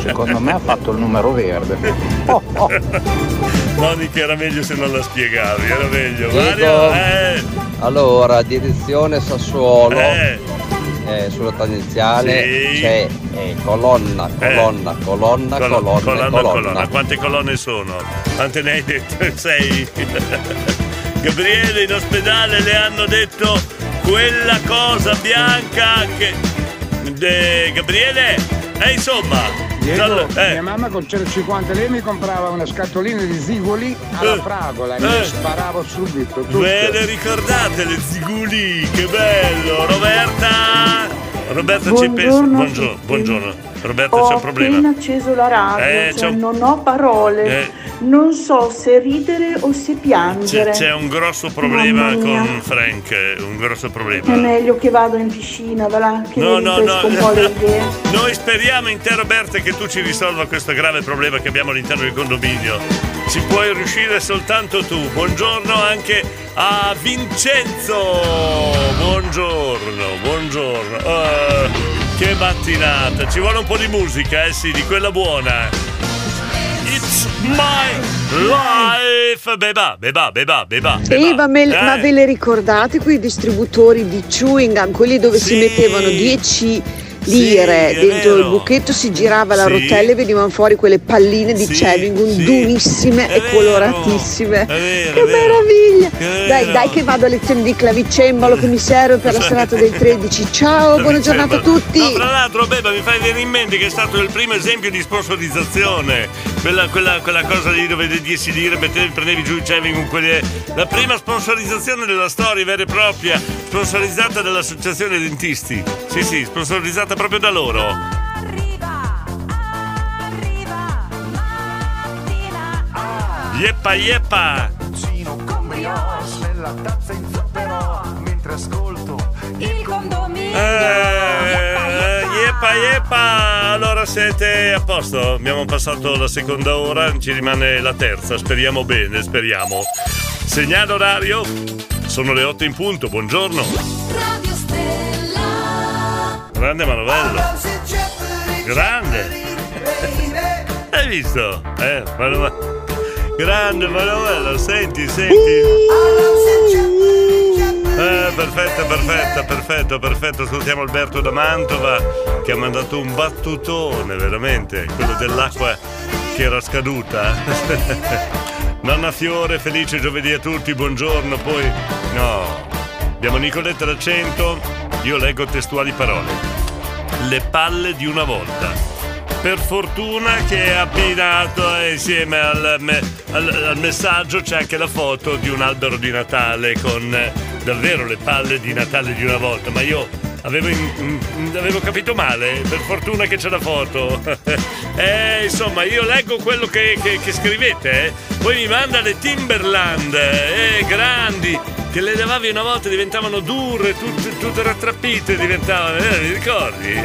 Secondo me ha fatto il numero verde. [LAUGHS] Oh, oh. Monica era meglio se non la spiegavi, era meglio. Mario, eh, Allora, direzione Sassuolo, eh, eh, sulla tangenziale Sì. c'è eh, colonna, colonna, colonna, Col- colonna, colonna, colonna. colonna. Quante colonne sono? Quante ne hai dette? [LAUGHS] Sei. [LAUGHS] Gabriele in ospedale le hanno detto quella cosa bianca che. Eh, Gabriele? E insomma. Diego, Allora, eh. mia mamma con 150 lei mi comprava una scatolina di zigoli alla Eh, fragola e eh. mi sparavo subito. Tutto. Ve le ricordate le ziguli? Che bello! Roberta! Roberta ci pensa. Buongiorno a Buongiorno, buongiorno. Roberta Ho c'è un problema. appena acceso la radio, Eh, cioè c'è un- non ho parole, Eh. non so se ridere o se C'è, piangere. c'è un grosso problema con Frank, un grosso È problema. meglio che vado in piscina, va là, che No, no, no. un po' le [LAUGHS] idee. Noi speriamo in te Roberta che tu ci risolva questo grave problema che abbiamo all'interno del condominio. Ci puoi riuscire soltanto tu. Buongiorno anche a Vincenzo. Buongiorno, buongiorno. Eh, che mattinata. Ci vuole un po' di musica, eh sì, di quella buona. It's my life. Beba, beba, beba, beba. Sì, ma, me- Eh. ma ve le ricordate quei distributori di chewing gum, quelli dove si mettevano 10 lire è dentro vero. il buchetto, si girava la Sì. rotella e venivano fuori quelle palline di Sì, chewing gum sì. durissime È e vero, coloratissime. è vero, che meraviglia! Che Dai, dai che vado a lezione di clavicembalo che mi serve per la serata del 13. Ciao, buona giornata a tutti! No, tra l'altro, Beba, mi fai venire in mente che è stato il primo esempio di sponsorizzazione. Quella, quella, quella cosa lì dove di 10 lire mettevi, prendevi giù il chewing con quelle. La prima sponsorizzazione della storia vera e propria, sponsorizzata dall'Associazione Dentisti. Sì, sì, sponsorizzata proprio da loro. Yeppa yeppa! con brioche nella tazza in zucchero mentre ascolto il condominio Eh, yeppa yeppa! Allora siete a posto? Abbiamo passato la seconda ora, ci rimane la terza, speriamo bene, speriamo. Segnale orario, sono le 8 in punto, buongiorno. Grande Manovello. Grande. Hai visto? Eh, Mano- Grande Manovello, senti, senti. Eh, perfetto, perfetto, perfetto, perfetto. Salutiamo Alberto da Mantova che ha mandato un battutone, veramente, quello dell'acqua che era scaduta. [LAUGHS] Nonna Fiore, felice giovedì a tutti, buongiorno. Poi, no, abbiamo Nicoletta da 100, io leggo testuali parole. Le palle di una volta. Per fortuna che abbinato insieme al, me- al- al messaggio c'è anche la foto di un albero di Natale con eh, davvero le palle di Natale di una volta, ma io avevo, in- in- avevo capito male, per fortuna che c'è la foto. [LAUGHS] eh, insomma, io leggo quello che, che- che scrivete, eh. poi mi manda le Timberland, eh, grandi, che le levavi una volta diventavano dure, tutte, tutte rattrappite diventavano, eh, mi ricordi?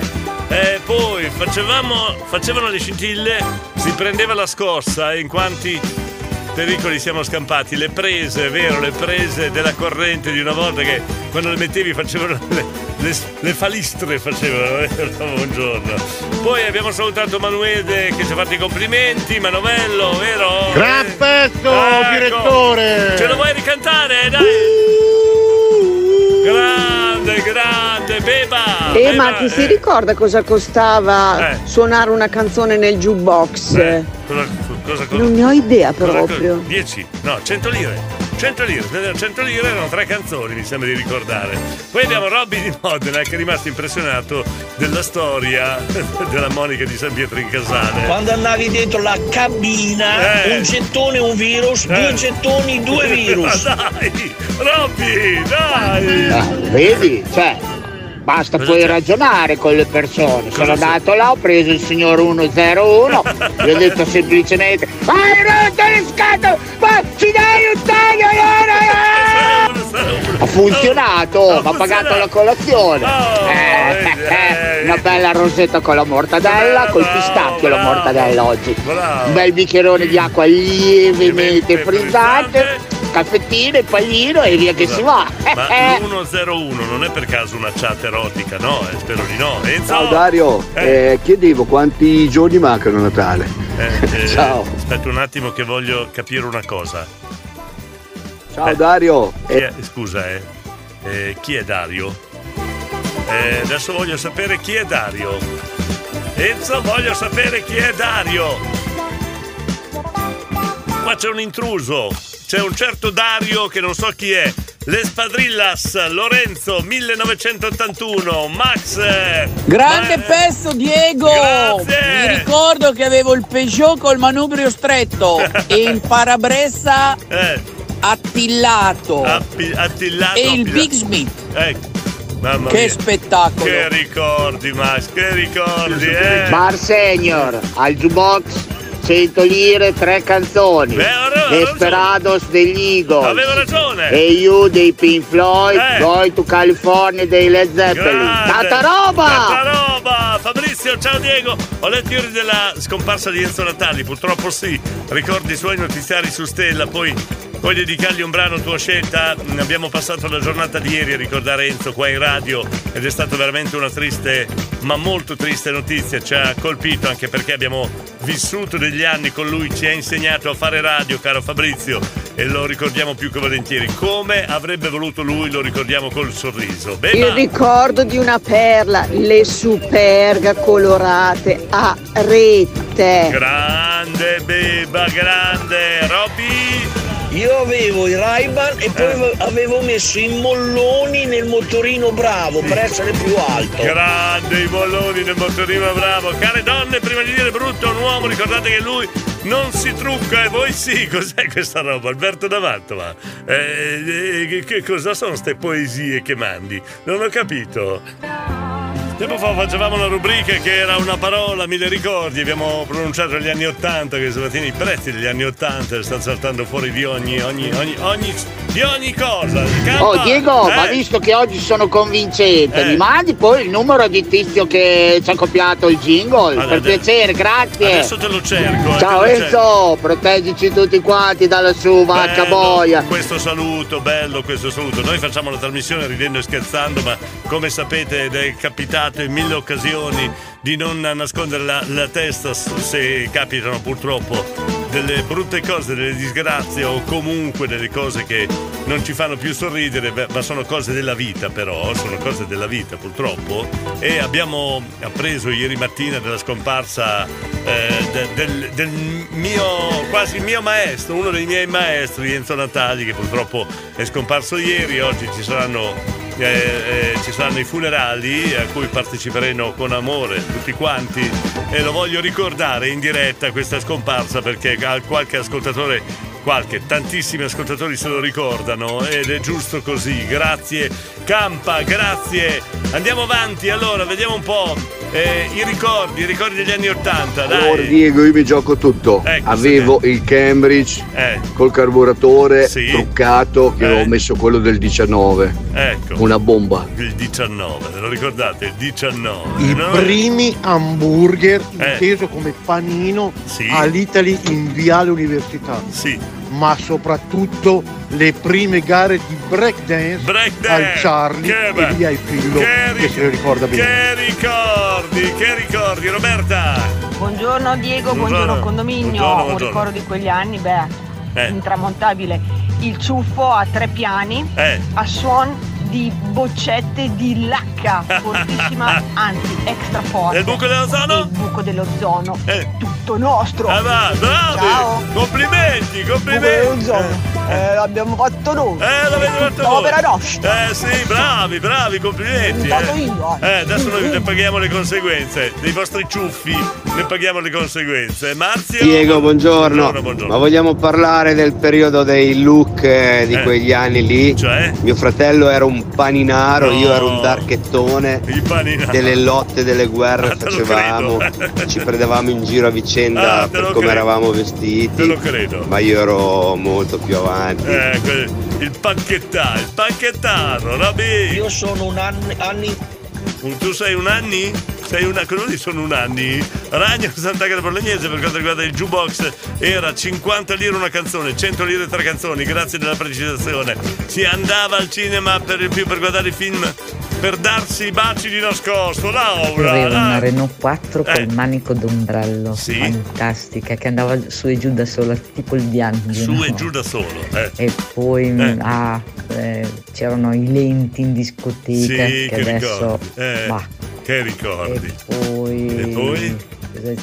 E poi facevamo, facevano le scintille, si prendeva la scorsa in quanti pericoli siamo scampati. Le prese, vero, le prese della corrente di una volta che quando le mettevi facevano le, le- le falistre, facevano, eh, [LAUGHS] buongiorno. Poi abbiamo salutato Manuele che ci ha fatto i complimenti, Manovello, vero? Gran pezzo, ecco. direttore! Ce lo vuoi ricantare? Dai! Grande, grande, beba! Eh, beba, ma ti si eh. ricorda cosa costava Eh. suonare una canzone nel jukebox? Eh, cosa, cosa, cosa- Non ne ho idea proprio. 10, no, 100 lire. 100 lire, 100 lire erano tre canzoni, mi sembra di ricordare. Poi abbiamo Robby di Modena che è rimasto impressionato della storia [LAUGHS] della Monica di San Pietro in Casale. Quando andavi dentro la cabina, Eh. un gettone un virus, Eh. due gettoni due [LAUGHS] virus. Ma dai, Robby, dai! Ah, vedi? Cioè, basta poi ragionare con le persone. Sono andato là, ho preso il signor 101, gli ho detto semplicemente Hai rotto le scatole! Ma ci dai un taglio allora? Ha funzionato, mi ha pagato la colazione. Eh, eh, una bella rosetta con la mortadella, col pistacchio la mortadella oggi. Un bel bicchierone di acqua lievemente frizzante, caffettino e paglino e via che si va. [LAUGHS] Ma Eh, l'101 non è per caso una chat erotica, no? Eh, spero di no. Enzo? Ciao Dario, eh, chiedevo quanti giorni mancano a Natale. Eh, [LAUGHS] eh, Ciao. Aspetta un attimo che voglio capire una cosa. Ciao Dario. Chi è- scusa, eh. Eh, chi è Dario? Eh, adesso voglio sapere chi è Dario. Enzo, voglio sapere chi è Dario. Qua c'è un intruso. C'è un certo Dario che non so chi è. Le Spadrillas, Lorenzo 1981, Max. eh, Grande Ma- pezzo Diego! Grazie! Mi ricordo che avevo il Peugeot col manubrio stretto e il [LAUGHS] parabrezza attillato Appi- attillato, e il Big Smith. Ecco. Mamma Che mia. spettacolo! Che ricordi, Max, che ricordi, eh? Bar Senior, al jukebox 100 lire, tre canzoni. Beh, Desperados degli Eagles. Avevo ragione. E You dei Pink Floyd, Eh. Going to California dei Led Zeppelin. Grande. Tanta roba! Tanta roba! Fabrizio, ciao Diego! Ho letto ieri della scomparsa di Enzo Natali, purtroppo sì. Ricordi i suoi notiziari su Stella, poi puoi dedicargli un brano a tua scelta. Abbiamo passato la giornata di ieri a ricordare Enzo qua in radio ed è stata veramente una triste, ma molto triste notizia. Ci ha colpito anche perché abbiamo vissuto degli anni con lui, ci ha insegnato a fare radio, caro Fabrizio, e lo ricordiamo più che volentieri. Come avrebbe voluto lui, lo ricordiamo col sorriso. Beh, Il ma- ricordo di una perla, le superga colorate a rete. Grande beba, grande Robby! Io avevo i Ray-Ban e poi Eh. avevo messo i molloni nel motorino bravo per essere più alto. Grande i bolloni del motorino bravo. Care donne, prima di dire brutto a un uomo, ricordate che lui non si trucca e voi sì. [LAUGHS] Cos'è questa roba? Alberto da Mantova. Eh, eh, che, cosa sono ste poesie che mandi? Non ho capito. Tempo fa facevamo una rubrica che era una parola, me le ricordi, abbiamo pronunciato negli anni Ottanta, che stamattina i prezzi degli anni Ottanta stanno saltando fuori di ogni, ogni, ogni, ogni, di ogni cosa. Campa, Oh Diego, eh? ma visto che oggi sono convincente, Eh. mi mandi poi il numero di tizio che ci ha copiato il jingle? Allora, per adesso- piacere, grazie. Adesso te lo cerco. eh, Ciao. Enzo, proteggici tutti quanti da lassù, vacca boia. Questo saluto, bello questo saluto. Noi facciamo la trasmissione ridendo e scherzando, ma come sapete ed è capitato cercato in mille occasioni di non nascondere la, la testa se capitano purtroppo delle brutte cose, delle disgrazie o comunque delle cose che non ci fanno più sorridere, ma sono cose della vita però, sono cose della vita purtroppo. E abbiamo appreso ieri mattina della scomparsa eh, de- del, del mio, quasi mio maestro, uno dei miei maestri, Enzo Natali, che purtroppo è scomparso ieri, oggi ci saranno eh, eh, ci saranno i funerali a cui parteciperemo con amore tutti quanti. E lo voglio ricordare in diretta questa scomparsa perché qualche ascoltatore qualche tantissimi ascoltatori se lo ricordano ed è giusto così grazie Campa grazie andiamo avanti allora vediamo un po' eh, i ricordi i ricordi degli anni 80 Allora dai Diego io mi gioco tutto. Ecco, Avevo il Cambridge Eh. col carburatore Sì. truccato che Eh. avevo messo quello del 19. ecco Una bomba. il 19 ve lo ricordate il 19 I no? primi hamburger Eh. inteso come panino Sì. all'Italy in Viale Università. Sì. Ma soprattutto le prime gare di breakdance Breakdance. al Charlie Che e via il figlio che che, se lo ricorda bene. Che ricordi, che ricordi, Roberta? Buongiorno Diego, Buongiorno. buongiorno, condominio. Buongiorno, Un buongiorno. ricordo di quegli anni, beh, Eh. intramontabile. Il ciuffo a tre piani Eh. a suon di boccette di lacca, fortissima, [LAUGHS] anzi extra forte. E il buco dell'ozono? Il buco dell'ozono. Eh. Tutto nostro. Ah, va, bravi! Ciao. Complimenti, complimenti! Eh, l'abbiamo fatto noi. Eh, l'avete fatto voi! Opera nostra. Eh sì, bravi, bravi, complimenti! Fatto Eh. io, eh. Eh, adesso noi ne paghiamo le conseguenze. Dei vostri ciuffi ne paghiamo le conseguenze. Marzio? Diego, buongiorno. Buongiorno, buongiorno. Ma vogliamo parlare del periodo dei look eh, di Eh. quegli anni lì? Cioè? Mio fratello era un paninaro, No. io ero un darchettone. Delle lotte, delle guerre Ah, te facevamo, ci prendevamo in giro a vicenda Ah, te per come credo. eravamo Te vestiti. lo credo. Ma io ero molto più avanti. Eh, il panchettaro, il panchettaro, Rabi! Io sono un anni, anni Tu sei un anni? Sei una. Dire sono un anni? Ragno Sant'Agata Bolognese per quanto riguarda il jukebox era 50 lire una canzone, 100 lire tre canzoni, grazie della precisazione. Si andava al cinema per il più per guardare i film per darsi i baci di nascosto, Laura! Aveva una. Renault 4 Eh. col manico d'ombrello, Sì. fantastica, che andava su e giù da sola, tipo il Bianchi. Su no? e giù da solo. Eh. E poi Eh. ah, eh, c'erano i lenti in discoteca Sì, che, che adesso. Eh, bah. che ricordi. poi, E poi?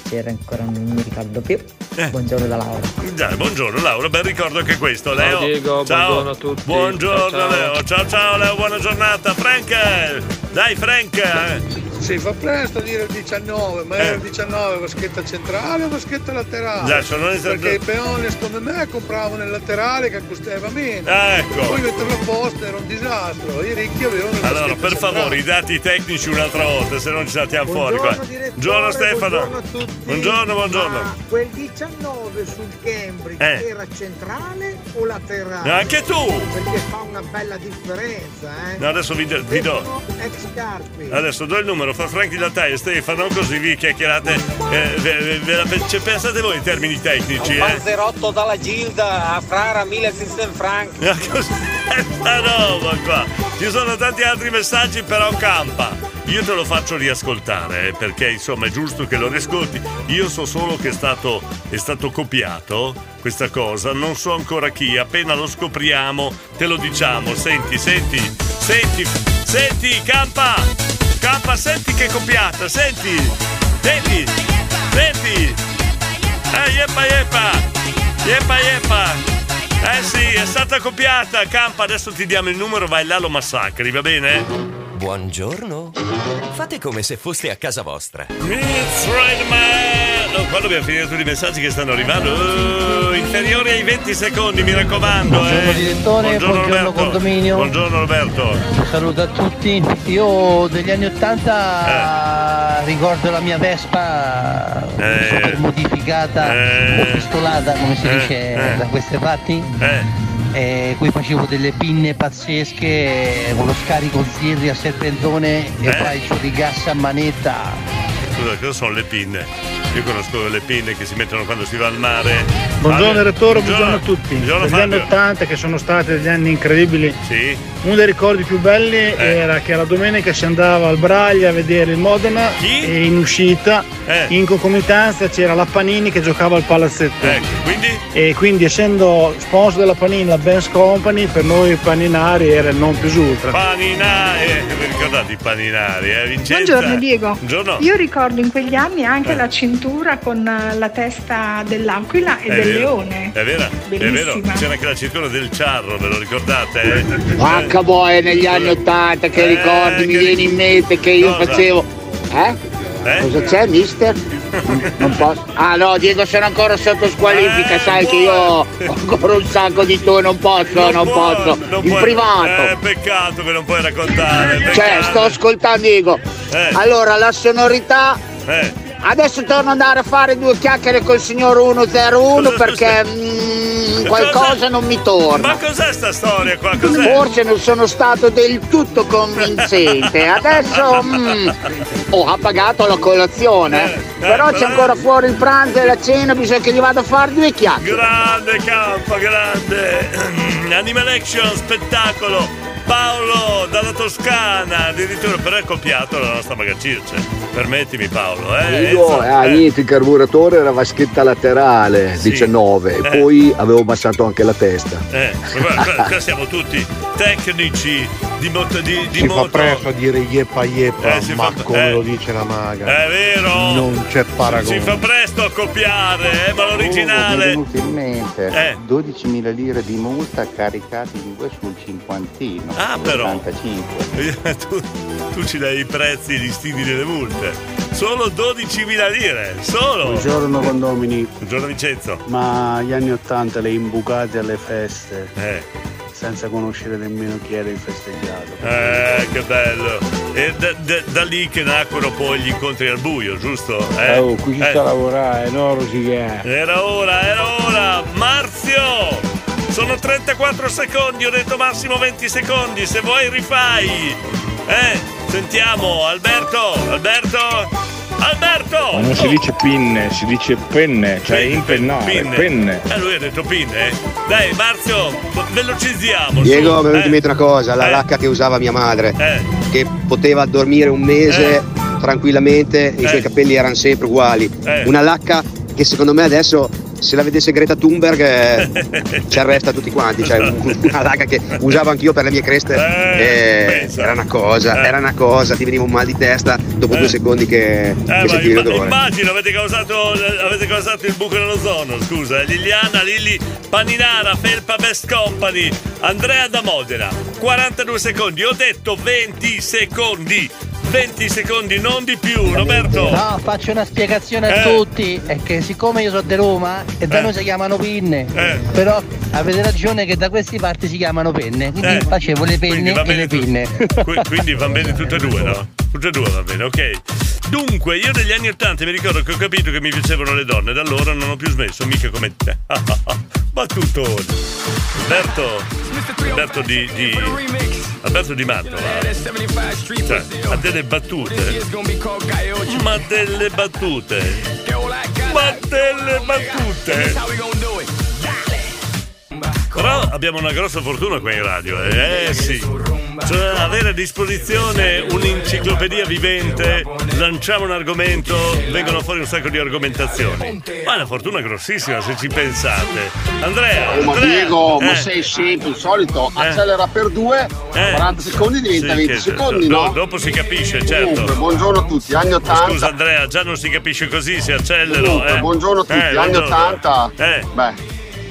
c'era ancora non mi ricordo più. Eh. Buongiorno da Laura. Dai, buongiorno Laura, ben ricordo anche questo. Leo. Diego, ciao. buongiorno a tutti. Buongiorno Ciao, ciao. Leo. Ciao ciao Leo, buona giornata. Frank! Dai Frank! eh. Si fa presto a dire il 19, ma Eh. era il 19 vaschetta centrale o vaschetta laterale? Non è- Perché i peoni come me compravano il laterale che costava meno. Ah, ecco. Poi metterlo a posto era un disastro. I ricchi avevano Allora, per favore, i centrale. dati tecnici un'altra volta, se no ci saltiamo fuori qua. Buongiorno, direttore, Buongiorno Stefano. buongiorno a tutti. Buongiorno, buongiorno. Ma quel 19 sul Cambridge Eh. era centrale o laterale? Anche tu! Perché fa una bella differenza, eh? No, adesso vi, do- vi do. Sono. Adesso do il numero fra Franchi da te e Stefano, così vi chiacchierate. eh, ve- ve- ve cioè, pensate voi in termini tecnici, un eh? panzerotto dalla Gilda a Frara 1600 franc. [LAUGHS] Ma cos'è sta roba qua? Ci sono tanti altri messaggi, però campa. Io te lo faccio riascoltare, eh, perché insomma è giusto che lo riascolti. Io so solo che è stato, è stato copiato questa cosa, non so ancora chi, appena lo scopriamo te lo diciamo. Senti, senti, senti, senti, campa! Campa, senti che copiata, senti! Senti! Senti! Eh, yeppa yeppa! Yeppa yeppa! Eh sì, è stata copiata, Campa, adesso ti diamo il numero, vai là, lo massacri, va bene? Buongiorno. Fate come se foste a casa vostra. It's right, man! Oh, qua dobbiamo finire tutti i messaggi che stanno arrivando. Oh, inferiori ai 20 secondi, mi raccomando. Buongiorno eh. direttore, buongiorno Roberto. condominio. Buongiorno Roberto. Un saluto a tutti. Io degli anni Ottanta ricordo la mia Vespa Eh. super modificata Eh. o pistolata come si Eh. dice Eh. da queste parti. Eh. Qui facevo delle pinne pazzesche con lo scarico zirri a serpentone e Eh. poi il suo di gas a manetta. Scusa, cosa sono le pinne? Io conosco le pinne che si mettono quando si va al mare. Buongiorno? Rettore, buongiorno a tutti. Buongiorno Negli anni Fabio. 80 che sono stati degli anni incredibili. Sì. Uno dei ricordi più belli Eh. era che la domenica si andava al Braglia a vedere il Modena e in uscita, Eh. in concomitanza c'era la Panini che giocava al palazzetto. Ecco, quindi? E quindi essendo sponsor della Panini la Benz Company, per noi paninari era il non più ultra. Paninari, eh, vi ricordate i paninari, eh? Vincenza? Buongiorno Diego. Buongiorno. Io ricordo in quegli anni anche Eh. la cintura con eh, la testa dell'aquila e È del vero, leone. È vero, è vero. Bellissima. C'era anche la cintura del ciarro, ve lo ricordate? Eh? Vacca boia negli anni Ottanta, che Eh, ricordi mi che- viene in mente che io Cosa? facevo. Eh? Eh? Cosa c'è, mister? Non posso. Ah no, Diego sono ancora sotto squalifica, Eh, sai che io ho ancora un sacco di tu, non posso, non, può, posso. non in puoi- privato. Eh, peccato che non puoi raccontare. Cioè, peccato. sto ascoltando Diego. Eh. Allora, la sonorità. Eh. Adesso torno ad andare a fare due chiacchiere col signor 101 perché mm, qualcosa non mi torna. Ma cos'è sta storia qua? Cos'è? Forse non sono stato del tutto convincente. Adesso mm, oh, ha pagato la colazione. però c'è ancora fuori il pranzo e la cena, bisogna che gli vada a fare due chiacchiere. Grande campo, grande. [CLEARS THROAT] Animal Action, spettacolo. Paolo dalla Toscana, addirittura però è copiato la nostra Magacirce. Permettimi Paolo, eh? Io, ah, Eh. niente, il carburatore era vaschetta laterale, Sì. 19, Eh. e poi avevo abbassato anche la testa. Eh, qua, siamo tutti tecnici di, moto, di, di si moto. fa presto a dire yeppa yeppa, Eh, ma fa- come eh. lo dice la maga. È vero! Non c'è paragone. Si fa presto a copiare, eh, ma Oh, mi è l'originale. venuto in mente Eh. 12.000 lire di multa caricati in due sul cinquantino. Ah, però. 85. [LAUGHS] tu, tu ci dai i prezzi di stili delle multe. Solo 12.000 lire, solo. Buongiorno condomini. Buongiorno Vincenzo. Ma gli anni Ottanta le imbucate alle feste. Eh. Senza conoscere nemmeno chi era il festeggiato. Eh, che bello. E da, da- da lì che nacquero poi gli incontri al buio, giusto? Eh? Oh, qui ci Eh. sta a lavorare, no Rosicà. Era ora, era ora! Marzio! Sono 34 secondi, ho detto massimo 20 secondi, se vuoi rifai! Eh, sentiamo, Alberto, Alberto, Alberto! Ma non si dice pinne, si dice penne, cioè impennare, penne. Eh, lui ha detto pinne. Dai, Marzio, velocizziamo. Diego, mi è Eh, mente una cosa, la Eh. lacca che usava mia madre, Eh. che poteva dormire un mese tranquillamente e i suoi capelli erano sempre uguali. Eh. Una lacca che secondo me adesso, se la vedesse Greta Thunberg, eh, [LAUGHS] ci arresta tutti quanti. Cioè, una lacca che usavo anch'io per le mie creste, eh, era una cosa, era una cosa, ti veniva un mal di testa dopo due secondi che, Eh, che sentivi imma- l'odore. immagino avete causato, avete causato il buco nell'ozono, scusa. eh. Liliana, Lili, Paninara, Felpa Best Company, Andrea da Modena. 42 secondi, ho detto 20 secondi. 20 secondi, non di più, Roberto. No, faccio una spiegazione Eh. a tutti. È che siccome io sono di Roma e da Eh. noi si chiamano pinne, Eh. però avete ragione che da queste parti si chiamano penne. Quindi Eh. facevo le penne e le pinne. Qui- Quindi va bene tutte e due, no? Tutte e due va bene, ok. Dunque, io negli anni Ottanta mi ricordo che ho capito che mi piacevano le donne, da allora non ho più smesso, mica come te. [LAUGHS] Battutone. Alberto, Alberto di, di Alberto di Mantova. Cioè, ha delle battute. Ma delle battute. Ma delle battute. Però abbiamo una grossa fortuna qua in radio, eh, eh sì. Cioè avere a disposizione un'enciclopedia vivente, lanciamo un argomento, vengono fuori un sacco di argomentazioni. Ma è una fortuna grossissima se ci pensate. Andrea, Oh, ma Andrea, Diego, ma eh, sei sempre il solito, Eh. accelera per due, eh. 40 secondi diventa Sì, 20 che- secondi, do- no? Dopo si capisce, Comunque, certo. buongiorno a tutti, anni 80. Scusa Andrea, già non si capisce così, si accelero. Comunque, eh. buongiorno a tutti, Eh, anni buongiorno. 80. Eh. Beh,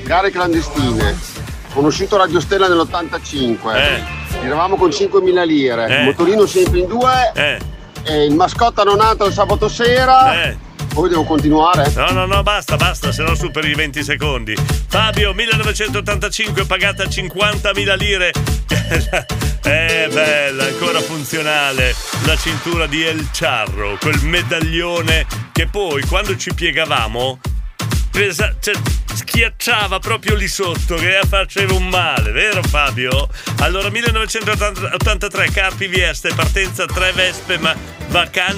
gare clandestine. Conosciuto Radio Stella nell'85. Eh. Eravamo con 5.000 lire. Eh. Motorino sempre in due. Eh. E il mascotta non nato il sabato sera. Eh. Poi devo continuare? No, no, no, basta, basta, se no superi i 20 secondi. Fabio, 1985, pagata 50.000 lire. È [LAUGHS] bella, ancora funzionale. La cintura di El Charro, quel medaglione che poi quando ci piegavamo pesa- cioè, schiacciava proprio lì sotto che faceva un male, vero Fabio? Allora 1983 Carpi Vieste, partenza 3 Vespe ma Vacan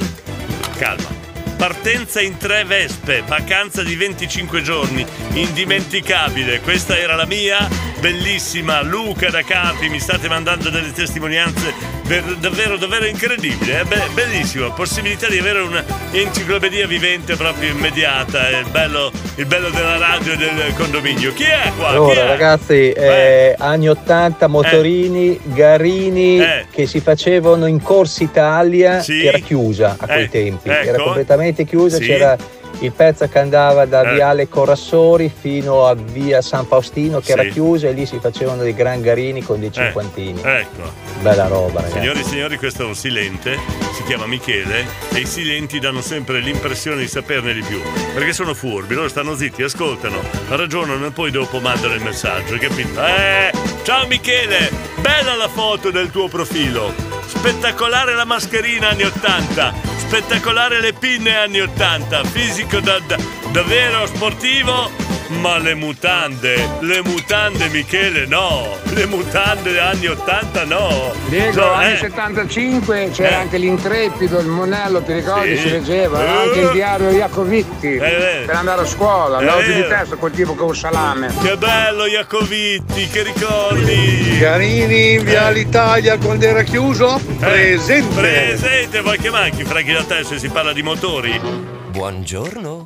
calma. Partenza in tre vespe, vacanza di 25 giorni, indimenticabile. Questa era la mia, bellissima. Luca da Capi, mi state mandando delle testimonianze ver- davvero, davvero incredibili. eh. Be- bellissimo, possibilità di avere un'enciclopedia vivente proprio immediata. È il bello, il bello della radio e del condominio. Chi è qua? Allora è? ragazzi, eh, anni 80, motorini, garini Eh. che si facevano in Corsa Italia, Sì. che era chiusa a quei Eh, tempi, ecco. era completamente chiusa, Sì. c'era il pezzo che andava da Eh. Viale Corassori fino a Via San Faustino che era Sì. chiusa e lì si facevano dei gran garini con dei cinquantini. Ecco. Bella roba ragazzi. Signori e signori, questo è un silente, si chiama Michele e i silenti danno sempre l'impressione di saperne di più, perché sono furbi, loro stanno zitti, ascoltano, ragionano e poi dopo mandano il messaggio, capito? Eh, ciao Michele, bella la foto del tuo profilo, spettacolare la mascherina anni 80, spettacolare le pinne anni 80, fisico da- da- davvero sportivo, ma le mutande, le mutande Michele no, le mutande anni 80 no. Diego, Cioè, anni eh, 75 c'era Eh. anche l'Intrepido, il Monello, ti ricordi? Sì. Si leggeva, Eh. anche il diario Iacovitti vero. per andare a scuola, È andavo giù di vero. testa col tipo con un salame. Che bello Iacovitti, che ricordi! Garini, via l'Italia quando era chiuso? Presente! Presente, vuoi che manchi Franchi da te se si parla di motori? Buongiorno.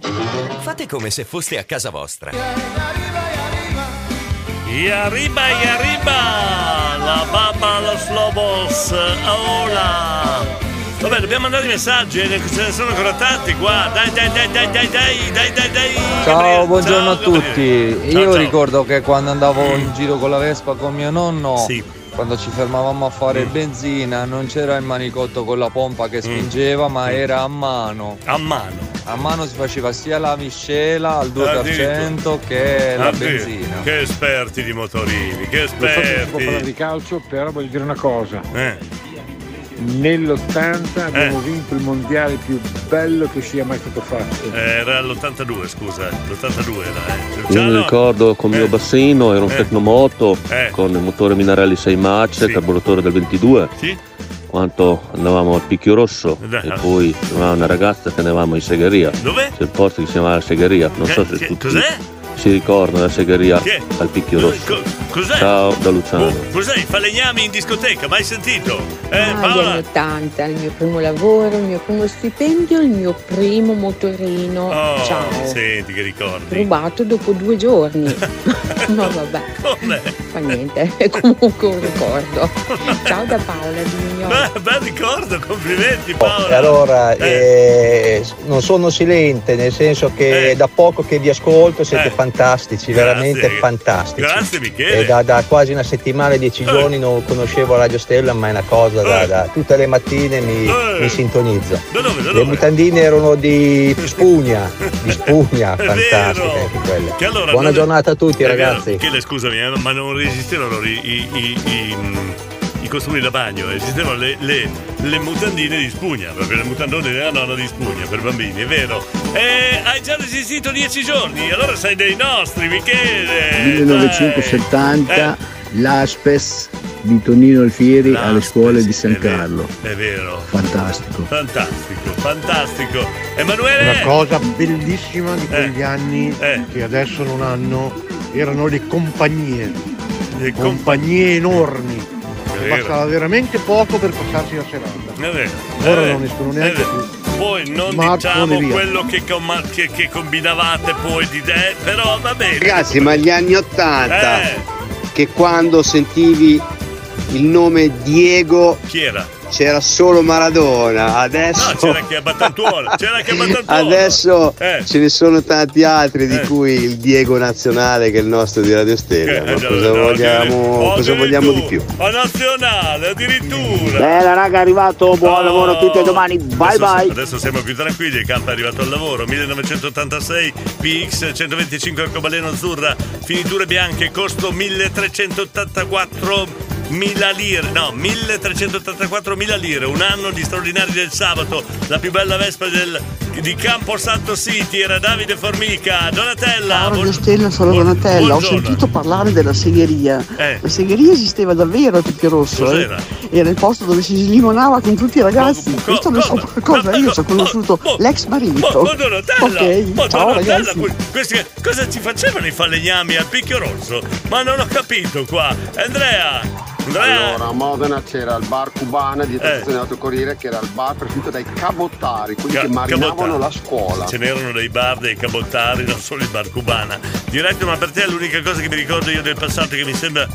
Fate come se foste a casa vostra. Y arriba, y arriba! La baba, los lobos, hola! Vabbè, dobbiamo mandare i messaggi, eh, ce ne sono ancora tanti qua. Dai, dai, dai, dai, dai, dai, dai, dai, dai. Ciao, Gabriele, buongiorno a Gabriele. tutti. Ciao, Io ciao. ricordo che quando andavo [CLEARS THROAT] in giro con la Vespa con mio nonno, Sì. Quando ci fermavamo a fare Mm. benzina, non c'era il manicotto con la pompa che spingeva, ma era a mano. A mano. A mano si faceva sia la miscela al 2% che la benzina. Che esperti di motorini, che Non so se si può parlare esperti. di calcio, però voglio dire una cosa. Eh. Nell'80 abbiamo Eh. vinto il mondiale più bello che sia mai stato fatto. Era l'82, scusa, l'82 era, eh. Io mi ricordo con mio bassino, era un Eh. Tecnomoto Eh. con il motore Minarelli 6 marce, carburatore del 22. Sì. Quanto andavamo al picchio rosso Dai. e poi trovavamo una ragazza che andavamo in segheria. Dove? C'è il posto che si chiamava la segheria, non so se che- tutti cos'è? Si ricordano la segheria Che? al picchio rosso. Co- cos'è? Ciao da Luciano. Cos'è? I falegnami in discoteca, mai sentito? Eh, Ah, gli Paola? anni 80, il mio primo lavoro, il mio primo stipendio, il mio primo motorino. Oh, Ciao. senti che ricordi. Rubato dopo due giorni. [LAUGHS] Ma vabbè. Come? Fa niente, è comunque un ricordo. Ciao da Paola di Mignon. Beh, bel ricordo, complimenti E Paola. allora eh, non sono silente, nel senso che Eh. da poco che vi ascolto siete Eh. Fantastici, Grazie. veramente fantastici. Grazie Michele. E da, da quasi una settimana, dieci giorni non conoscevo Radio Stella, ma è una cosa da, da- tutte le mattine mi, Eh. mi sintonizzo. Da dove? Da Le dove? mutandine erano di spugna, di [LAUGHS] spugna, fantastiche anche quelle. Allora, Buona giornata a tutti ragazzi. Michele, scusami, eh, ma non resistevano i, i, i, i costumi da bagno, esistevano le, le, le mutandine di spugna, proprio le mutandone della nonna di spugna per bambini, è vero. E hai già resistito dieci giorni, allora sei dei nostri, Michele. 1970 l'Aspes di Tonino Alfieri alle scuole di San Carlo. È vero. Fantastico. Fantastico, fantastico. Emanuele! Una cosa bellissima di quegli Eh. anni che adesso non hanno erano le compagnie. Le compagnie enormi. Vero. Bastava veramente poco per passarsi la serata. È vero. Ora è non vero, escono è neanche vero. Poi non Smartphone diciamo quello che, com- che- che combinavate poi di te, però va bene. Ragazzi, ma gli anni 80, Eh. che quando sentivi il nome Diego Chi era? C'era solo Maradona, adesso... No, c'era anche Battantuono, c'era anche Battantuono. Adesso Eh. ce ne sono tanti altri, di Eh. cui il Diego nazionale che è il nostro di Radio Stella. Eh, cosa, no, vogliamo, oh, cosa vogliamo di più? A nazionale, addirittura. Bella raga, è arrivato, buon lavoro a tutti e domani, bye adesso, bye. Adesso siamo più tranquilli, il campo è arrivato al lavoro. 1986, PX 125 arcobaleno azzurra, finiture bianche, costo 1384 mila lire, no, 1384 mila lire, un anno di straordinari del sabato, la più bella Vespa del di Camposanto City, era Davide Formica, Donatella. Ciao, buon- Stella, sono buon- Donatella. Ho buongiorno. sentito parlare della segheria. Eh. La segheria esisteva davvero a Picchio Rosso. eh. Era il posto dove si slimonava con tutti i ragazzi. Questo lo so qualcosa. Io ci ho conosciuto l'ex marito. Oh, Donatella! Ok, Oh, ciao Donatella, ragazzi. que- questi- cosa ci facevano i falegnami al picchio rosso? Ma non ho capito qua. Andrea! Andrea! Allora, a Modena c'era il bar cubana dietro Eh. il stazionato Corriere che era il bar prescritto dai cabottari, quelli Ca- che marinavano cabottari. la scuola. Ce n'erano dei bar, dei cabottari, non solo il bar cubana. Diretto, ma per te è l'unica cosa che mi ricordo io del passato che mi sembra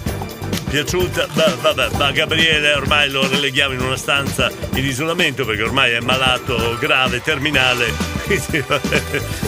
piaciuta. Beh, vabbè, ma Gabriele ormai lo releghiamo in una stanza in isolamento perché ormai è malato grave, terminale. Quindi,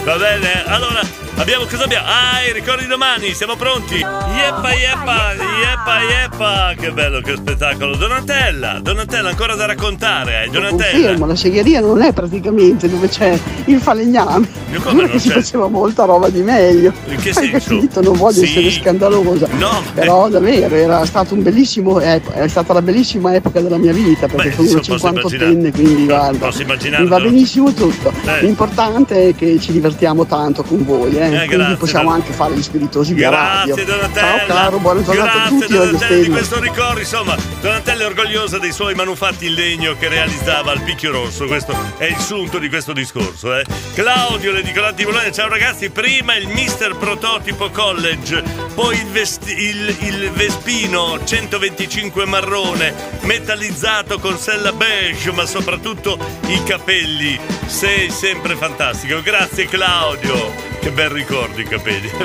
Va bene, allora abbiamo cosa abbiamo? Ah, i ricordi domani, siamo pronti. Yeppa yeppa, yeppa yeppa, che bello che spettacolo. Donatella, Donatella ancora da raccontare, hai Donatella. Confermo, la segheria non è praticamente dove c'è il falegname. Io come Non si faceva molta roba di meglio. In che [LAUGHS] Hai senso? capito? Non voglio Sì. essere scandalosa. No, Però davvero era stato un bellissimo è stata la bellissima epoca della mia vita perché Beh, sono una insomma, posso cinquantottenne quindi guarda. Posso immaginarlo. Mi va benissimo tutto. Eh. L'importante è che ci divertiamo tanto con voi, eh. quindi grazie, possiamo anche fare gli spiritosi via radio. Grazie Donatella. Ciao caro, buona giornata a Grazie tutti. Radio Donatella di questo ricordo. Insomma, Donatella è orgogliosa dei suoi manufatti in legno che realizzava al Picchio Rosso. Questo è il sunto di questo discorso. Eh. Claudio, l'edicolante di Bologna. Ciao ragazzi, prima il Mister Prototipo College, poi il, vesti- il- il Vespino 125 marrone, metallizzato con sella beige, ma soprattutto i capelli. Sei sempre fantastico. Grazie Claudio. Che bel ricordo i capelli. [LAUGHS]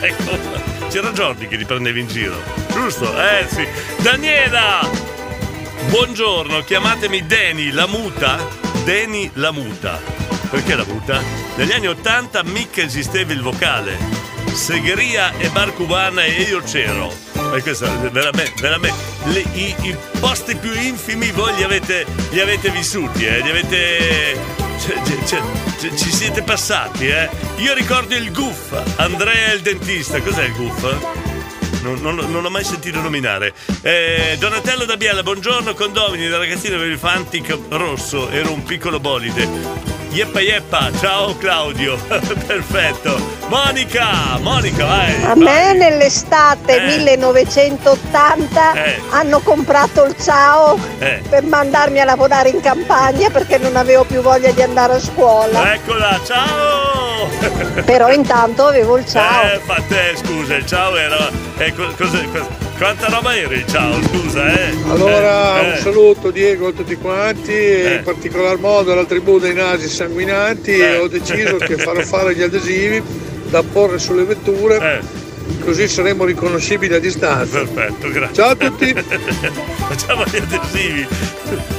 Ecco, C'era Jordi che li prendeva in giro. Giusto? Eh sì. Daniela! Buongiorno, chiamatemi Deni la muta. Deni la muta. Perché la muta? Negli anni 80 mica esisteva il vocale. Segheria e bar cubana e io c'ero. E questo veramente, veramente. le- i, i posti più infimi voi li avete, li avete vissuti, eh? Li avete. Cioè, cioè, cioè, cioè, ci siete passati, eh? Io ricordo il Guff, Andrea il dentista. Cos'è il Guff? Non, non- non l'ho mai sentito nominare. Eh, Donatello da Biella, buongiorno condomini da ragazzino per il Fantic rosso, ero un piccolo bolide. Yeppa yeppa, ciao Claudio, [LAUGHS] perfetto. Monica, Monica, vai. A me nell'estate 1980 Eh. hanno comprato il ciao Eh. per mandarmi a lavorare in campagna perché non avevo più voglia di andare a scuola. Eccola, ciao! [LAUGHS] Però intanto avevo il ciao. Eh, fa te, scusa, il ciao era. eh, co- cos'è- cos- quanta roba era il ciao, scusa, eh? Allora Eh, un eh. saluto Diego a tutti quanti e in particolar modo alla tribù dei nasi sanguinanti Eh. ho deciso che farò fare gli adesivi da porre sulle vetture così saremo riconoscibili a distanza. Eh. Perfetto, grazie. Ciao a tutti. [LAUGHS] facciamo gli adesivi.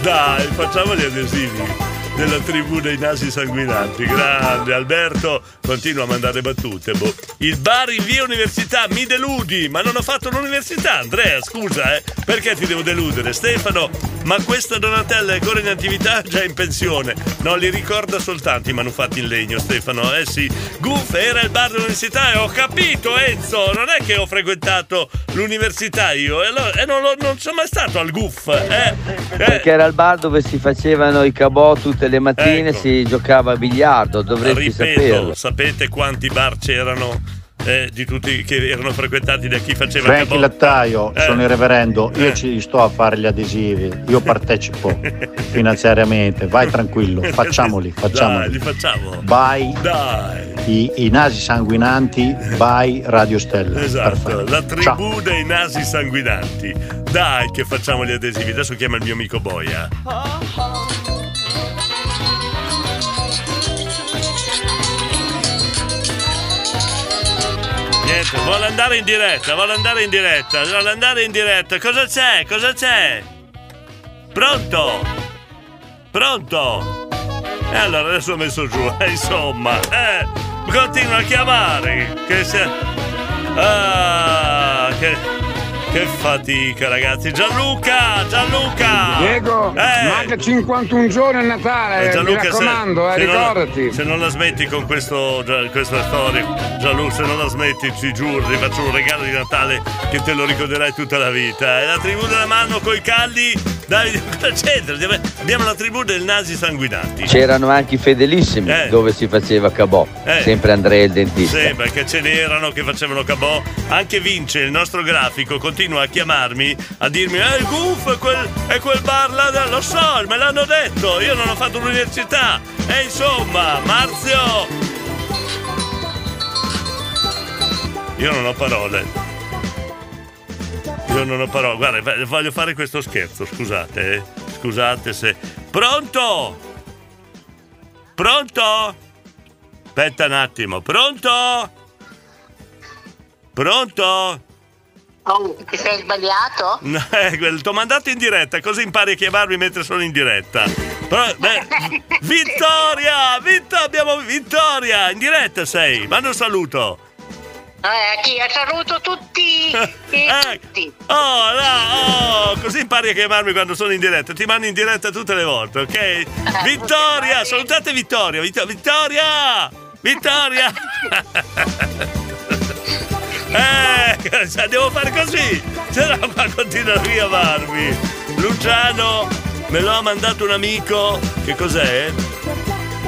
Dai, facciamo gli adesivi della tribù dei nasi sanguinanti. Grande Alberto, continua a mandare battute. boh. Il bar in via università, mi deludi, ma non ho fatto l'università, Andrea, scusa, eh. Perché ti devo deludere? Stefano, ma questa Donatella è ancora in attività, già in pensione. No, li ricorda soltanto i manufatti in legno, Stefano, eh sì. Guff era il bar dell'università e ho capito, Enzo, non è che ho frequentato l'università io, e, allora- e non, lo- non sono mai stato al Guff, eh. Eh, Perché era il bar dove si facevano i cabò tutte le mattine, Ecco. si giocava a biliardo, dovresti Ripeto, saperlo. sapete quanti bar c'erano eh, di tutti che erano frequentati da chi faceva Franchi cabot? Lattaio, Eh. sono il reverendo, io ci sto a fare gli adesivi, io partecipo [LAUGHS] finanziariamente, vai tranquillo, [LAUGHS] facciamoli, Dai, facciamoli. li facciamo. Vai Dai. i, i nasi sanguinanti, vai Radio Stella. Esatto, Perfetto. la Ciao. tribù dei nasi sanguinanti. Dai che facciamo gli adesivi. Adesso chiama il mio amico Boia. Niente, vuole andare in diretta, vuole andare in diretta, vuole andare in diretta. Cosa c'è? Cosa c'è? Pronto? Pronto? E allora adesso ho messo giù, eh, [LAUGHS] insomma, eh, continua a chiamare. Che se... Ah, che... Che fatica ragazzi. Gianluca, Gianluca. Diego, Eh. manca 51 giorni a Natale, Eh, mi Gianluca, se- raccomando, eh, se non- ricordati. se non la smetti con questo, questa storia, Gianluca, se non la smetti, ti giuro, ti faccio un regalo di Natale che te lo ricorderai tutta la vita. È la tribù della mano coi calli Davide, [LAUGHS] cosa c'entra? Abbiamo la tribù del nasi sanguinati. C'erano anche i fedelissimi Eh. dove si faceva cabò. Eh. Sempre Andrea il dentista. Sì, perché ce n'erano che facevano cabò. Anche Vince, il nostro grafico, continua a chiamarmi, a dirmi: Eh, il Goof è quel, è quel bar là. da-" Lo so, me l'hanno detto. Io non ho fatto l'università. E insomma, Marzio. Io non ho parole. Io non ho parole. Guarda, voglio fare questo scherzo, scusate. eh. Scusate se. Pronto? Pronto? Aspetta un attimo, pronto? Pronto? Oh, ti sei sbagliato? No, eh, quel- T'ho mandato in diretta, così impari a chiamarmi mentre sono in diretta. Però, beh, [LAUGHS] Vittoria! Vittoria! Abbiamo Vittoria! In diretta sei! Manda un saluto! Eh, chi? Saluto tutti [LAUGHS] e tutti. Oh, no, oh, così impari a chiamarmi quando sono in diretta. Ti mando in diretta tutte le volte, ok? Vittoria! Salutate Vittoria! Vitto- Vittoria! Vittoria! [LAUGHS] Eh, [LAUGHS] devo fare così! Se no qua continua a riamarmi. Luciano, me lo ha mandato un amico. Che cos'è?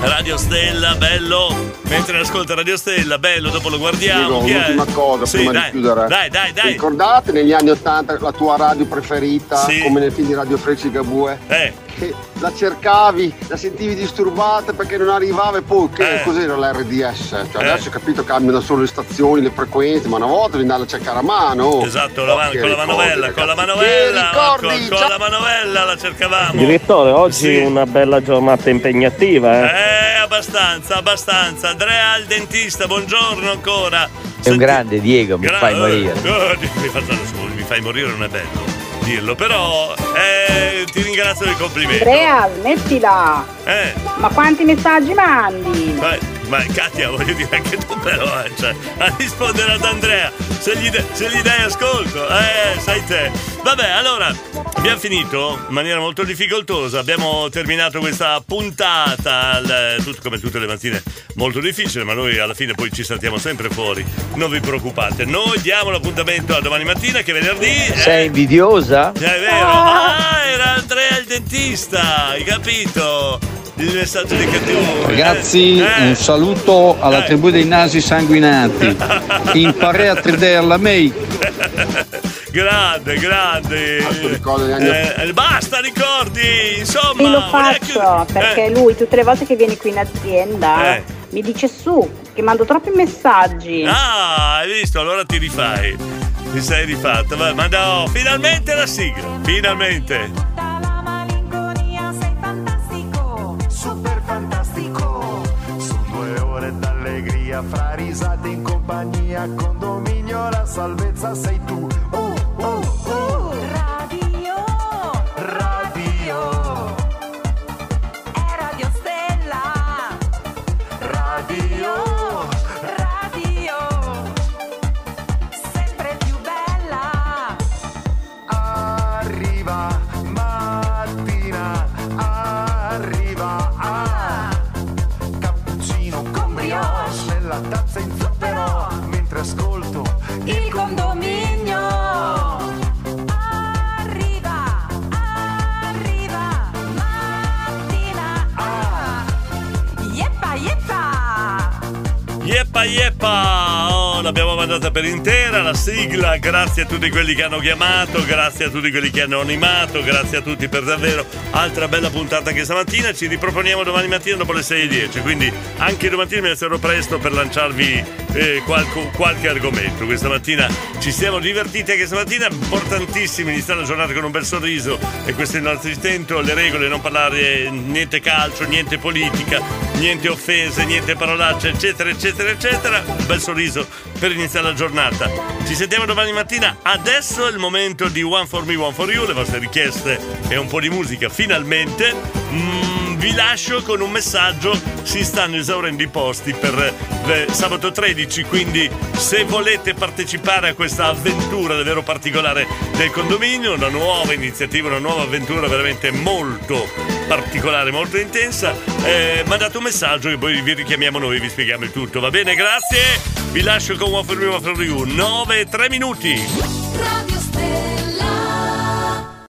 Radio Stella, bello. Mentre ascolta Radio Stella, bello, dopo lo guardiamo. Dico un'ultima cosa Sì, prima dai, di chiudere. Dai, dai, dai. Ricordate negli anni Ottanta la tua radio preferita, Sì. come nel film di Radio Frecci Gabue? Eh. Che la cercavi, la sentivi disturbata perché non arrivava e poi che Eh. cos'era l'RDS? Cioè, Eh. Adesso ho capito cambiano solo le stazioni, le frequenze, ma una volta devi andare a cercare a mano. Esatto, la man- con la ricordi, manovella, con la manovella, ricordi, con, con ciao. la manovella la cercavamo. Direttore, oggi è una bella giornata impegnativa, eh? Eh, abbastanza, abbastanza. Andrea al dentista, buongiorno ancora. È un grande Diego, mi Gra- fai morire. eh, mi, faccio- mi fai morire non è bello dirlo, però eh, ti ringrazio del complimento. Andrea, smettila! Eh, Ma quanti messaggi mandi? ma, ma Katia, voglio dire anche tu però, eh, cioè, a rispondere ad Andrea, se gli, de- se gli dai ascolto, eh, sai te. Vabbè, allora, abbiamo finito in maniera molto difficoltosa, abbiamo terminato questa puntata, al- tut- come tutte le mattine, molto difficile, ma noi alla fine poi ci saltiamo sempre fuori, non vi preoccupate. Noi diamo l'appuntamento a domani mattina che è venerdì... eh, Sei invidiosa? è vero? Ah, era Andrea il dentista, hai capito? Il messaggio di cattivo. Ragazzi, Eh, un saluto alla Eh. tribù dei nasi sanguinati. Imparate a 3D la make. grande, grande. Eh, basta ricordi, insomma. Sì, lo faccio chiud- perché Eh, lui tutte le volte che viene qui in azienda Eh. mi dice su che mando troppi messaggi. Ah, hai visto? Allora ti rifai. Ti sei rifatto. Manda oh, finalmente la sigla. Finalmente. Fra risate in compagnia, condominio, la salvezza sei tu. Yeppa yeppa! Oh, l'abbiamo mandata per intera la sigla. Grazie a tutti quelli che hanno chiamato, grazie a tutti quelli che hanno animato, grazie a tutti per davvero. Altra bella puntata anche stamattina. Ci riproponiamo domani mattina dopo le 6.10. Quindi anche domattina mi alzerò presto per lanciarvi eh, qualco- qualche argomento. Questa mattina ci siamo divertiti anche stamattina. Importantissimo iniziare la giornata con un bel sorriso. E questo è il nostro intento. Le regole, non parlare niente calcio, niente politica, niente offese, niente parolacce, eccetera, eccetera, eccetera. Un bel sorriso per iniziare la giornata. Ci sentiamo domani mattina. Adesso è il momento di One for Me, One for You, le vostre richieste e un po' di musica finalmente. Mm, vi lascio con un messaggio. Si stanno esaurendo i posti per eh, sabato 13, quindi se volete partecipare a questa avventura davvero particolare del condominio, una nuova iniziativa, una nuova avventura veramente molto particolare, molto intensa, eh, mandate un messaggio e poi vi richiamiamo noi, vi spieghiamo il tutto. Va bene, grazie. Vi lascio con for Me, for You. 9 3 minuti.